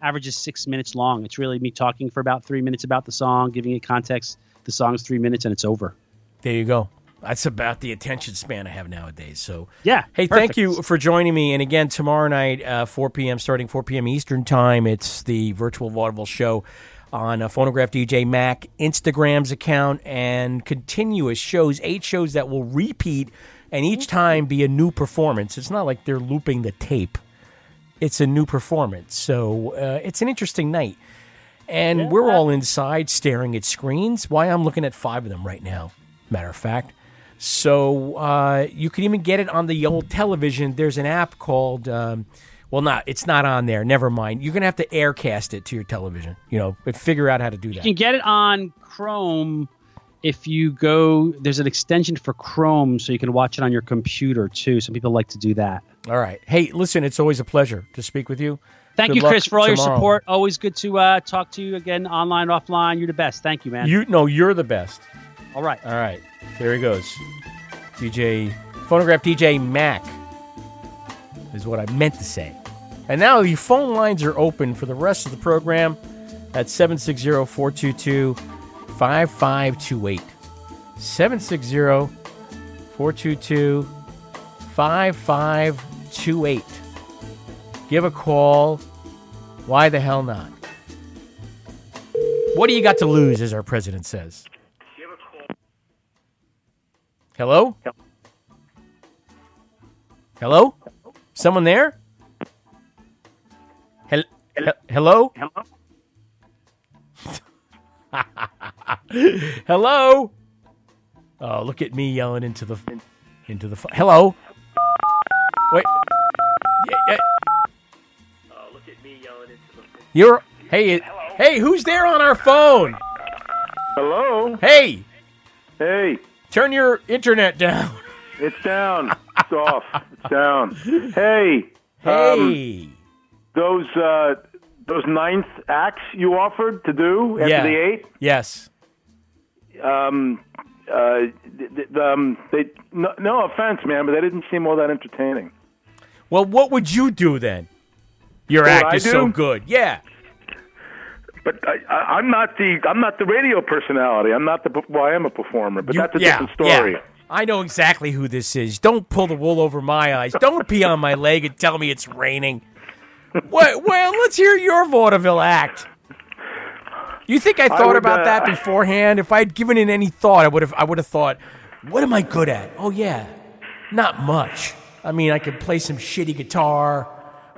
averages six minutes long. It's really me talking for about three minutes about the song, giving it context. The song's three minutes and it's over. There you go. That's about the attention span I have nowadays. So Yeah, Hey, perfect. thank you for joining me. And again, tomorrow night, uh, 4 p.m., starting 4 p.m. Eastern Time, it's the virtual vaudeville show on uh, Phonograph DJ Mac, Instagram's account, and continuous shows, eight shows that will repeat and each time be a new performance. It's not like they're looping the tape, it's a new performance. So uh, it's an interesting night. And we're all inside staring at screens. Why I'm looking at five of them right now, matter of fact. So uh, you can even get it on the old television. There's an app called, um, well, not it's not on there. Never mind. You're gonna have to aircast it to your television. You know, figure out how to do that. You can get it on Chrome if you go. There's an extension for Chrome, so you can watch it on your computer too. Some people like to do that. All right. Hey, listen, it's always a pleasure to speak with you. Thank Good you, Chris, for all your support. Always good to uh, talk to you again, online, offline. You're the best. Thank you, man. You no, you're the best. All right. All right. There he goes. DJ Phonograph DJ Mac is what I meant to say. And now the phone lines are open for the rest of the program at 760-422-5528. 760-422-5528. Give a call. Why the hell not? What do you got to lose, as our president says? Hello? Hello? Someone there? Hel- he- hello? hello? Oh, look at me yelling into the into the. Hello? Wait. Yeah, yeah. Oh, look at me yelling into the You're Hey, it- hey, who's there on our phone? Hello? Hey. Hey. Turn your internet down. It's down. It's off. It's down. Hey. Hey. Um, those uh, those ninth acts you offered to do after Yeah. the eight. Yes. Um, uh, th- th- um, they no, no offense, man, but they didn't seem all that entertaining. Well, what would you do then? Your What act I is so do? good. Yeah. But I, I, I'm not the I'm not the radio personality. I'm not the pe- well, I am a performer, but You- that's a yeah, different story. yeah. I know exactly who this is. Don't pull the wool over my eyes. Don't pee on my leg and tell me it's raining. Well, well let's hear your vaudeville act. You think I I thought would, about uh, that beforehand? If I had given it any thought, I would have. I would have thought, what am I good at? Oh yeah, not much. I mean, I could play some shitty guitar.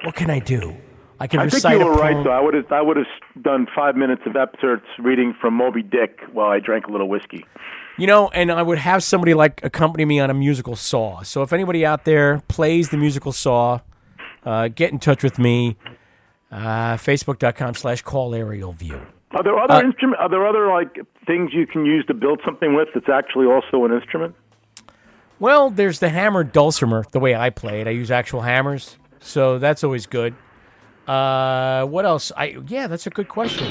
What can I do? I can I think recite you were right, though. I would have I would have done five minutes of excerpts reading from Moby Dick while I drank a little whiskey. You know, and I would have somebody like accompany me on a musical saw. So if anybody out there plays the musical saw, uh, get in touch with me. Uh, Facebook.com slash call aerial view. Are there other Uh, instrument? Are there other like things you can use to build something with that's actually also an instrument? Well, there's the hammer dulcimer, the way I play it. I use actual hammers, so that's always good. Uh, what else? I yeah, that's a good question.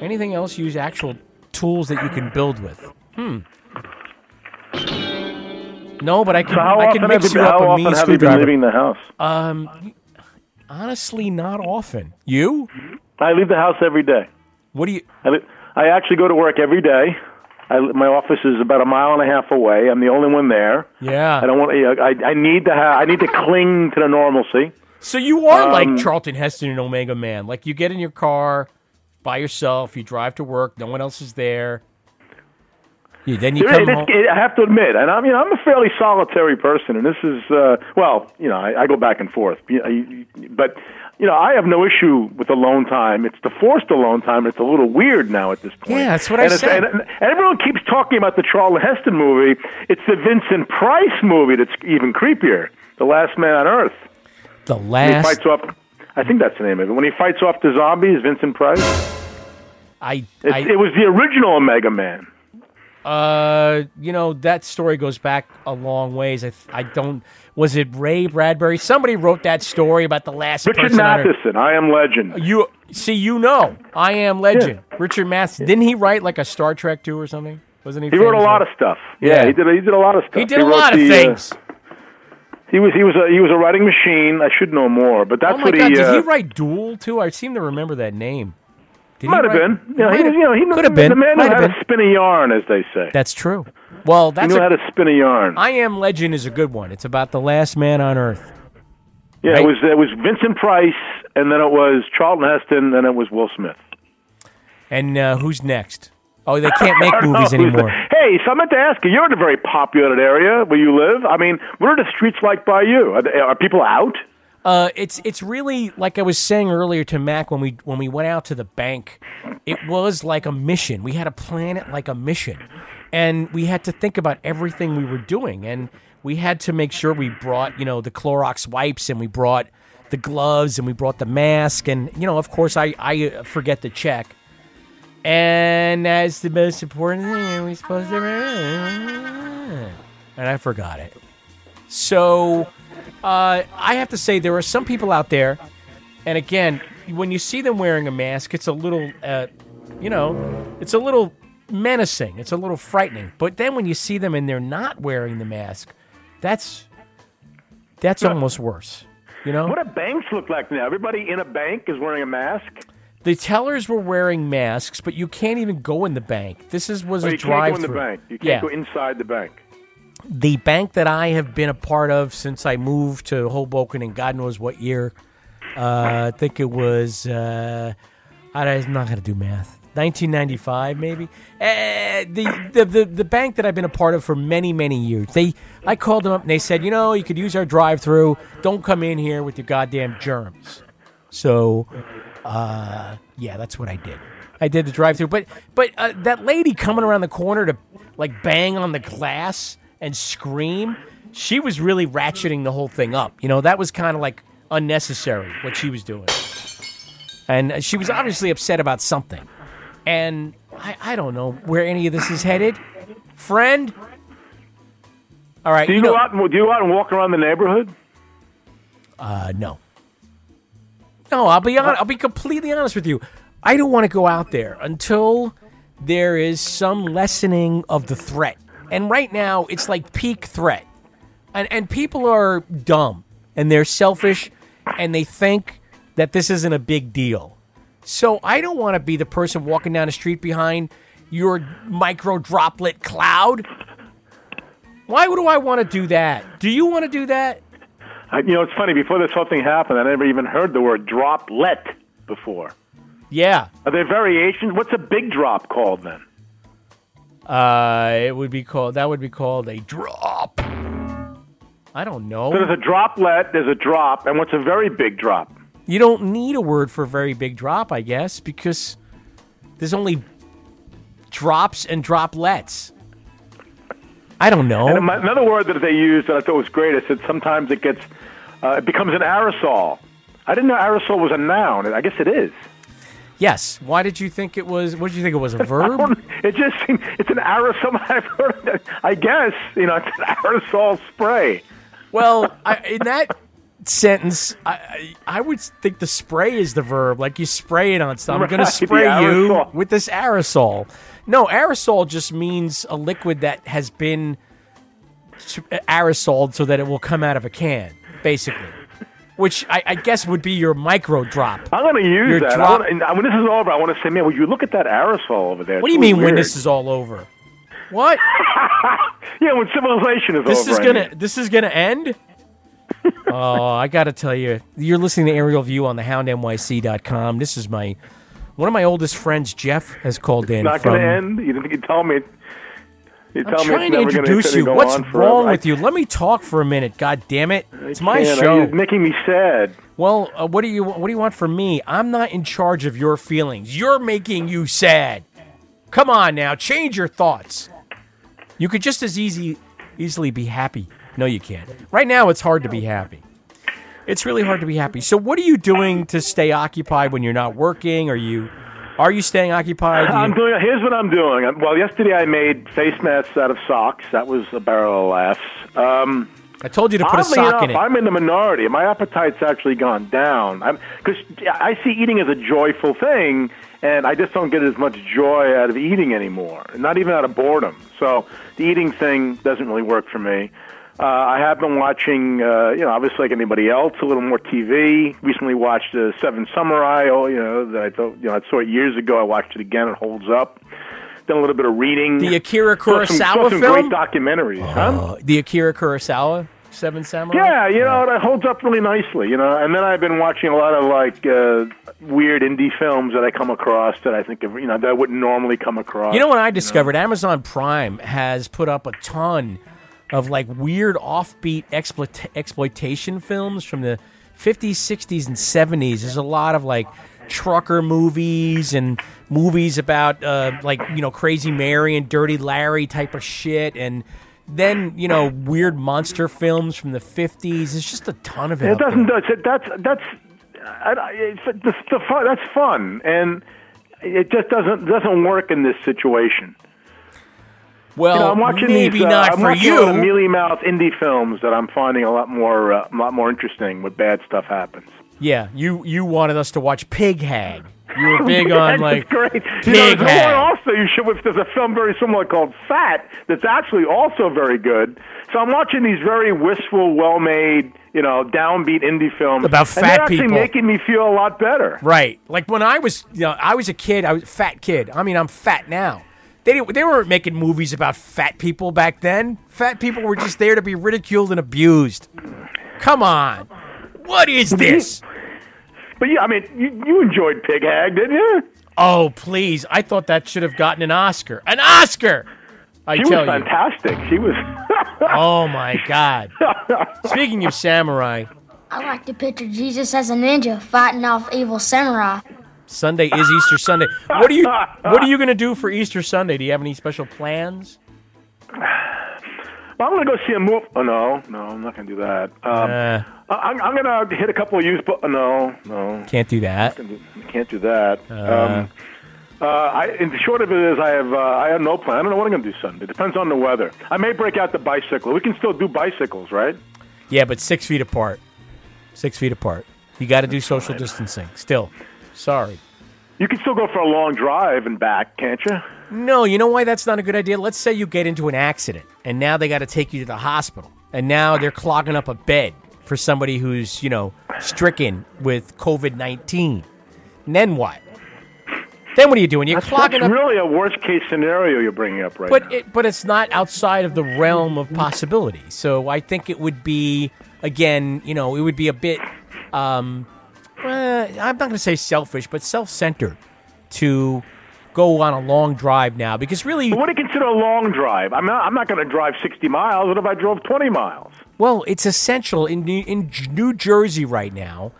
Anything else? Use actual tools that you can build with. Hmm. No, but I can So I can mix you, you up how a often have you been leaving the house? Um, honestly, not often. You? I leave the house every day. What do you? I, I actually go to work every day. I, my office is about a mile and a half away. I'm the only one there. Yeah. I don't want. I, I need to have. I need to cling to the normalcy. So you are Um, like Charlton Heston and Omega Man. Like you get in your car by yourself, you drive to work, no one else is there. You, then you come it- home. it- I have to admit, and I mean, I'm a fairly solitary person, and this is uh, well, you know, I, I go back and forth, You know, you- you- but you know, I have no issue with alone time. It's the forced alone time. It's a little weird now at this point. Yeah, that's what I and it's- said. And, and everyone keeps talking about the Charlton Heston movie. It's the Vincent Price movie that's even creepier. The Last Man on Earth. The When he last. fights off. I think that's the name of it. When he fights off the zombies, Vincent Price. I, I it was the original Omega Man. uh, you know that story goes back a long ways. I, th- I don't. Was it Ray Bradbury? Somebody wrote that story about the last Richard person on Earth. Matheson, I Am Legend. You see, you know, I am Legend. Richard Matheson. Didn't he write like a Star Trek two or something? Wasn't he? He wrote a lot of stuff. Yeah, Yeah. he did. He did a lot of stuff. He did a wrote lot of the, uh, things. He was he was a he was a writing machine. I should know more, but that's oh what God, he. did uh, he write Duel too? I seem to remember that name. Did he might have write- been. You know, he, you know, he could have been. The man knew Might how have to been. spin a yarn, as they say. That's true. Well, that's knew a, how to spin a yarn. I Am Legend is a good one. It's about the last man on Earth. yeah, right? it was it was Vincent Price, and then it was Charlton Heston, and then it was Will Smith. And uh, who's next? Oh, they can't make movies anymore. Hey, so I meant to ask you. You're in a very populated area where you live. I mean, what are the streets like by you? Are, they, are people out? Uh, it's it's really like I was saying earlier to Mac when we when we went out to the bank. It was like a mission. We had to plan it like a mission, and we had to think about everything we were doing, and we had to make sure we brought you know the Clorox wipes, and we brought the gloves, and we brought the mask, and you know of course I I uh, forget to check. And that's the most important thing we're supposed to and I forgot it. So uh, I have to say there are some people out there, and again, when you see them wearing a mask, it's a little, uh, you know, it's a little menacing. It's a little frightening. But then when you see them and they're not wearing the mask, that's that's almost worse. You know, What do banks look like now? Everybody in a bank is wearing a mask. the tellers were wearing masks, but you can't even go in the bank. This is was Oh, a you can't go in the bank. You can't yeah. go inside the bank. the bank that I have been a part of since I moved to Hoboken in God knows what year. Uh, I think it was. Uh, I, I'm not going to do math. 1995, maybe. Uh, the, the the the bank that I've been a part of for many many years. They I called them up and they said, you know, you could use our drive-through. Don't come in here with your goddamn germs. So, uh, yeah, that's what I did. I did the drive-through, but but uh, that lady coming around the corner to like bang on the glass and scream, she was really ratcheting the whole thing up. You know, that was kind of like unnecessary what she was doing, and uh, she was obviously upset about something. And I, I don't know where any of this is headed, friend. All right, Do you, you go know, out and do you go out and walk around the neighborhood? Uh, no. No, I'll be on, I'll be completely honest with you. I don't want to go out there until there is some lessening of the threat. And right now, it's like peak threat. And and people are dumb and they're selfish and they think that this isn't a big deal. So I don't want to be the person walking down the street behind your micro droplet cloud. Why would I want to do that? Do you want to do that? I, you know, it's funny. Before this whole thing happened, I never even heard the word droplet before. Yeah. Are there variations? What's a big drop called then? Uh, it would be called. That would be called a drop. I don't know. So there's a droplet, there's a drop, and what's a very big drop? You don't need a word for a very big drop, I guess, because there's only drops and droplets. I don't know. And another word that they used that I thought was great is that sometimes it gets, uh, it becomes an aerosol. I didn't know aerosol was a noun. I guess it is. Yes. Why did you think it was? What did you think it was? A verb? It just seems it's an aerosol. I've heard of. I guess you know it's an aerosol spray. Well, I, in that sentence, I, I I would think the spray is the verb. Like you spray it on stuff. I'm going to spray you with this aerosol. No, aerosol just means a liquid that has been aerosoled so that it will come out of a can, basically. Which I, I guess would be your micro drop. I'm going to use Your that. I drop- wanna, and when this is over, I want to say, man, would you look at that aerosol over there? What do you mean when this is all over? What? Yeah, when civilization is this over. is gonna mean. this is gonna end. Oh, I got to tell you, you're listening to Aerial View on the HoundNYC.com. This is my one of my oldest friends, Jeff, has called in. It's not from, going to end. You didn't you tell me. You I'm me trying to introduce you. What's wrong I with you? Let me talk for a minute. God damn it! It's my show. You're making me sad. Well, uh, what do you what do you want from me? I'm not in charge of your feelings. You're making you sad. Come on now, change your thoughts. You could just as easy easily be happy. No, you can't. Right now, it's hard to be happy. It's really hard to be happy. So, what are you doing to stay occupied when you're not working? Are you are you staying occupied? You- I'm doing. Here's what I'm doing. Well, yesterday I made face masks out of socks. That was a barrel of laughs. Um, I told you to put a sock enough, in it. I'm in the minority. My appetite's actually gone down. Because I see eating as a joyful thing, and I just don't get as much joy out of eating anymore. Not even out of boredom. So the eating thing doesn't really work for me. Uh, I have been watching, uh, you know, obviously like anybody else, a little more TV. Recently watched uh, Seven Samurai. Oh, you know, that I thought, you know, I saw it years ago. I watched it again. It holds up. Done a little bit of reading. The Akira Saw some, saw Kurosawa some film? great documentaries. huh? Uh, the Akira Kurosawa Seven Samurai. Yeah, you know, it holds up really nicely, you know. And then I've been watching a lot of like uh, weird indie films that I come across that I think of, you know, that I wouldn't normally come across. You know what I discovered? Amazon Prime has put up a ton of like weird offbeat exploit- exploitation films from the 50s, 60s, and 70s. There's a lot of like trucker movies and movies about uh, like you know Crazy Mary and Dirty Larry type of shit, and then you know weird monster films from the 50s. There's just a ton of it. It doesn't. That's that's that's I, I- it's, the, the fun, that's fun, and it just doesn't doesn't work in this situation. Well, you know, I'm watching maybe these, uh, not I'm for watching you. of mealy mouth indie films that I'm finding a lot more uh, a lot more interesting when bad stuff happens. Yeah, you you wanted us to watch Pig Hag. You were big on like great. You Pig know, there's one Hag. also you should. There's a film very similar called Fat that's actually also very good. So I'm watching these very wistful, well-made, you know, downbeat indie films About and fat they're actually people. making me feel a lot better. Right. Like when I was, you know, I was a kid. I was a fat kid. I mean, I'm fat now. They didn't, they weren't making movies about fat people back then. Fat people were just there to be ridiculed and abused. Come on. What is this? But yeah, I mean, you, you enjoyed Pig Hag, didn't you? Oh, please. I thought that should have gotten an Oscar. An Oscar! I she tell was you. fantastic. She was. Oh my God. Speaking of samurai, I like to picture Jesus as a ninja fighting off evil samurai. Sunday is Easter Sunday. What are you What are you going to do for Easter Sunday? Do you have any special plans? Well, I'm going to go see a movie. Oh no, no, I'm not going to do that. Um, Uh, I'm, I'm going to hit a couple of used. Bu- no, no, Can't do that. can't do that. um, uh, I, and the short of it is, I have uh, I have no plan. I don't know what I'm going to do Sunday. It Depends on the weather. I may break out the bicycle. We can still do bicycles, right? Yeah, but six feet apart. Six feet apart. You got to do social distancing. Still, sorry. You can still go for a long drive and back, can't you? No, you know why that's not a good idea? Let's say you get into an accident and now they got to take you to the hospital. And now they're clogging up a bed for somebody who's, you know, stricken with COVID 19. Then what? Then what are you doing? You're That's, clogging that's up. really a worst case scenario you're bringing up right but now. it, but it's not outside of the realm of possibility. So I think it would be again, you know, it would be a bit. Um, I'm not going to say selfish, but self-centered to go on a long drive now because really, But what do you consider a long drive? I'm not, I'm not going to drive 60 miles. What if I drove 20 miles? well, it's essential in New, in New Jersey right now.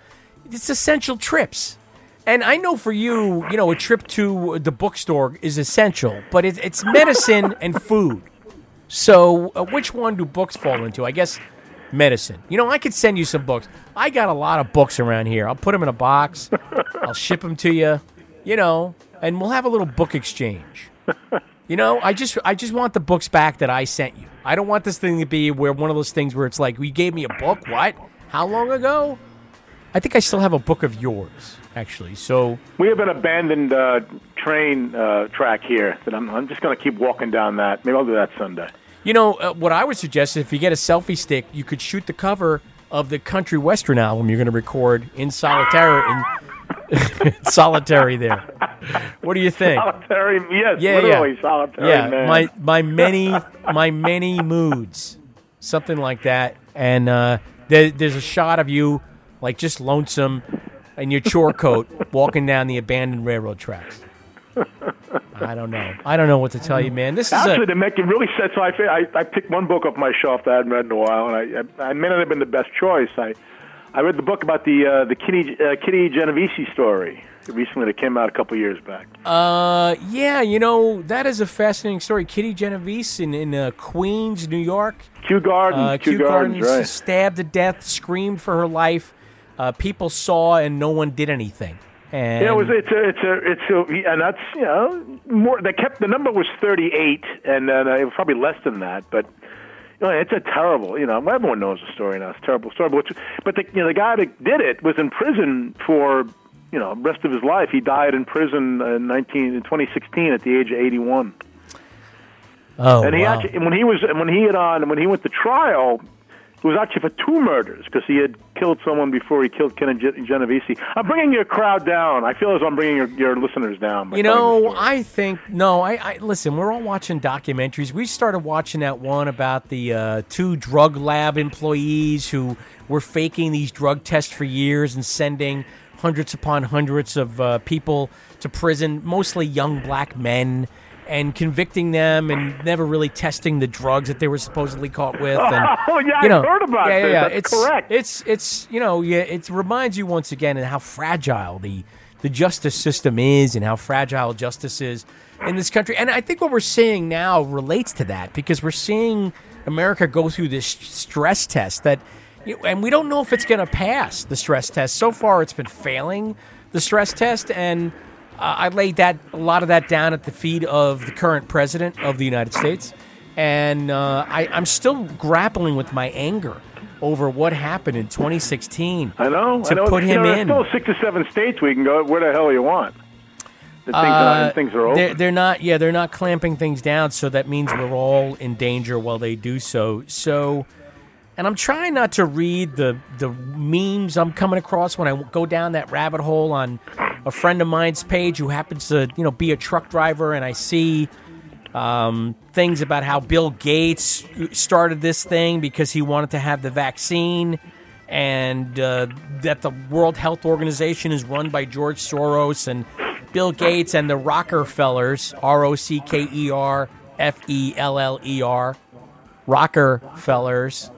It's essential trips. And I know for you, you know, a trip to the bookstore is essential, but it, it's medicine and food. So, uh, which one do books fall into? I guess medicine. You know, I could send you some books. I got a lot of books around here. I'll put them in a box. I'll ship them to you. You know, and we'll have a little book exchange. You know, I just I just want the books back that I sent you. I don't want this thing to be where one of those things where it's like, "You gave me a book. What? How long ago?" I think I still have a book of yours, actually. So We have an abandoned uh, train uh, track here that I'm, I'm just going to keep walking down that. Maybe I'll do that Sunday. You know, uh, what I would suggest is if you get a selfie stick, you could shoot the cover of the country western album you're going to record in solitary in solitary there. What do you think? Solitary, yes, Yeah, literally yeah. solitary yeah, man. my my many my many moods, something like that. And uh, there, there's a shot of you like just lonesome in your chore coat walking down the abandoned railroad tracks. I don't know. I don't know what to tell you, man. This is Actually, a to make it really sense, I, I I picked one book off my shelf that I hadn't read in a while, and I I, I may not have been the best choice. I I read the book about the uh, the Kitty uh, Kitty Genovese story recently that came out a couple years back. Uh, yeah, you know that is a fascinating story. Kitty Genovese in in uh, Queens, New York. Kew Gardens, Uh, Kew Kew Gardens, Gardens, right. stabbed to death, screamed for her life. Uh, people saw and no one did anything. And Yeah, it was. It's a. It's a. It's a. And that's you know more. They kept the number was thirty eight, and then uh, it was probably less than that. But you know, it's a terrible. You know, everyone knows the story now. It's a terrible story. But but the you know the guy that did it was in prison for you know rest of his life. He died in prison in nineteen in twenty sixteen at the age of eighty one. Oh, and he wow. actually, when he was when he had on when he went to trial, it was actually for two murders because he had killed someone before he killed Ken Gen- Genovese. I'm bringing your crowd down. I feel as I'm bringing your, your listeners down. You know, I think no. I, I listen. We're all watching documentaries. We started watching that one about the uh, two drug lab employees who were faking these drug tests for years and sending hundreds upon hundreds of uh, people to prison, mostly young black men, and convicting them and never really testing the drugs that they were supposedly caught with. Oh, and, Oh, yeah, you know, I've heard about yeah, yeah, yeah. That's it's correct. It's it's you know yeah. It reminds you once again of how fragile the the justice system is and how fragile justice is in this country. And I think what we're seeing now relates to that because we're seeing America go through this stress test that, and we don't know if it's going to pass the stress test. So far, it's been failing the stress test, and I laid that a lot of that down at the feet of the current president of the United States, and uh, I, I'm still grappling with my anger over what happened in 2016. I know. to I know. put you him know, in. Still six or seven states we can go where the hell you want. The things, are, Uh, and things are. They're, they're not. Yeah, they're not clamping things down, so that means we're all in danger while they do so. So, and I'm trying not to read the the memes I'm coming across when I go down that rabbit hole on a friend of mine's page who happens to you know be a truck driver, and I see um, things about how Bill Gates started this thing because he wanted to have the vaccine, and uh, that the World Health Organization is run by George Soros and Bill Gates and the Rockefellers, R O C K E R F E L L E R, Rockefellers.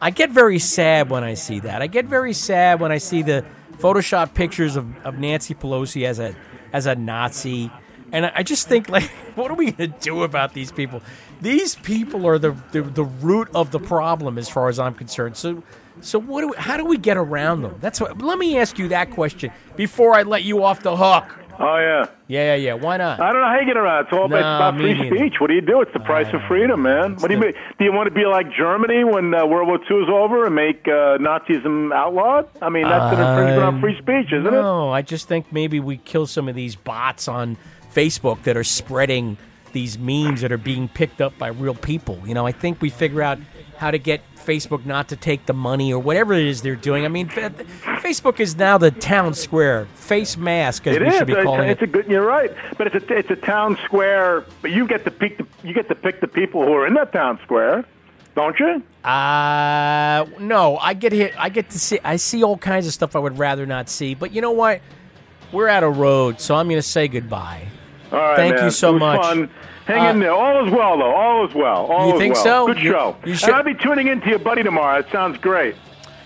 I get very sad when I see that. I get very sad when I see the Photoshop pictures of, of Nancy Pelosi as a as a Nazi. And I just think, like, what are we going to do about these people? These people are the, the the root of the problem, as far as I'm concerned. So, so what? Do we, how do we get around them? That's what. Let me ask you that question before I let you off the hook. Oh yeah. Yeah, yeah, yeah. Why not? I don't know how you get around. It's all No, about free neither. speech. What do you do? It's the price of freedom, man. What do you mean? Do you want to be like Germany when uh, World War II is over and make uh, Nazism outlawed? I mean, that's an infringement on Um, free speech, isn't it? No, I just think maybe we kill some of these bots on Facebook that are spreading these memes that are being picked up by real people. You know, I think we figure out how to get Facebook not to take the money or whatever it is they're doing. I mean, Facebook is now the town square face mask, as It we is. should be It's, calling it's it. a good. You're right, but it's a it's a town square. But you get to pick the you get to pick the people who are in that town square, don't you? Uh no, I get hit. I get to see. I see all kinds of stuff I would rather not see. But you know what? We're out of road, so I'm going to say goodbye. All right, Thank man. you so much. Fun. Hang Uh, in there. All is well, though. All is well. All You is think well. so? Good You- show. you should- And I'll be tuning in to your buddy tomorrow. It sounds great.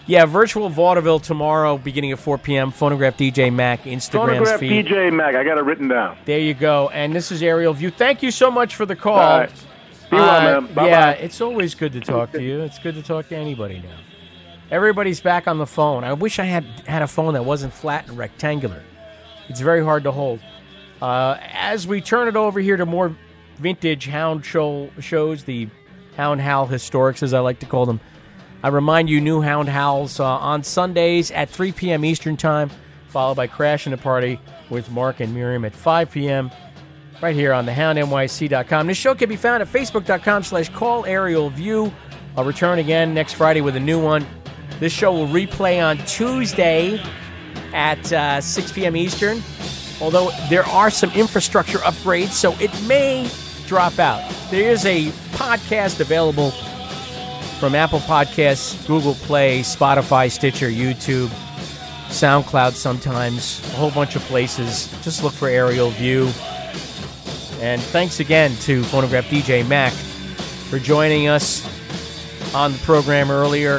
Yeah, virtual vaudeville tomorrow, beginning at 4 p.m. Phonograph DJ Mac Instagram Phonograph feed. DJ Mac. I got it written down. There you go. And this is Aerial View. Thank you so much for the call. All right. Be well, Uh, man. Bye-bye. Yeah, it's always good to talk to you. It's good to talk to anybody now. Everybody's back on the phone. I wish I had had a phone that wasn't flat and rectangular. It's very hard to hold. Uh, as we turn it over here to more vintage Hound show shows, the Hound Howl Historics, as I like to call them. I remind you, new Hound Howls uh, on Sundays at 3 p.m. Eastern Time, followed by Crash and the Party with Mark and Miriam at 5 p.m. right here on thehoundnyc.com. This show can be found at facebook.com slash call aerial view. I'll return again next Friday with a new one. This show will replay on Tuesday at uh, 6 p.m. Eastern, although there are some infrastructure upgrades, so it may drop out. There is a podcast available from Apple Podcasts, Google Play, Spotify, Stitcher, YouTube, SoundCloud sometimes, a whole bunch of places. Just look for Aerial View. And thanks again to Phonograph DJ Mac for joining us on the program earlier.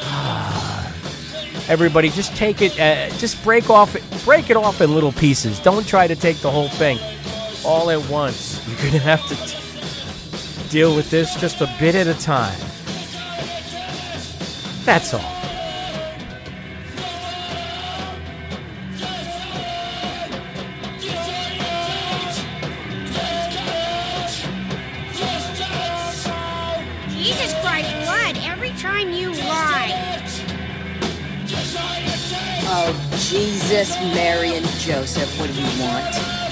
Everybody, just take it. Uh, just break off, break it off in little pieces. Don't try to take the whole thing all at once. You're gonna have to t- deal with this just a bit at a time. That's all. Jesus Christ, blood every time you lie. Oh, Jesus, Mary, and Joseph, what do you want?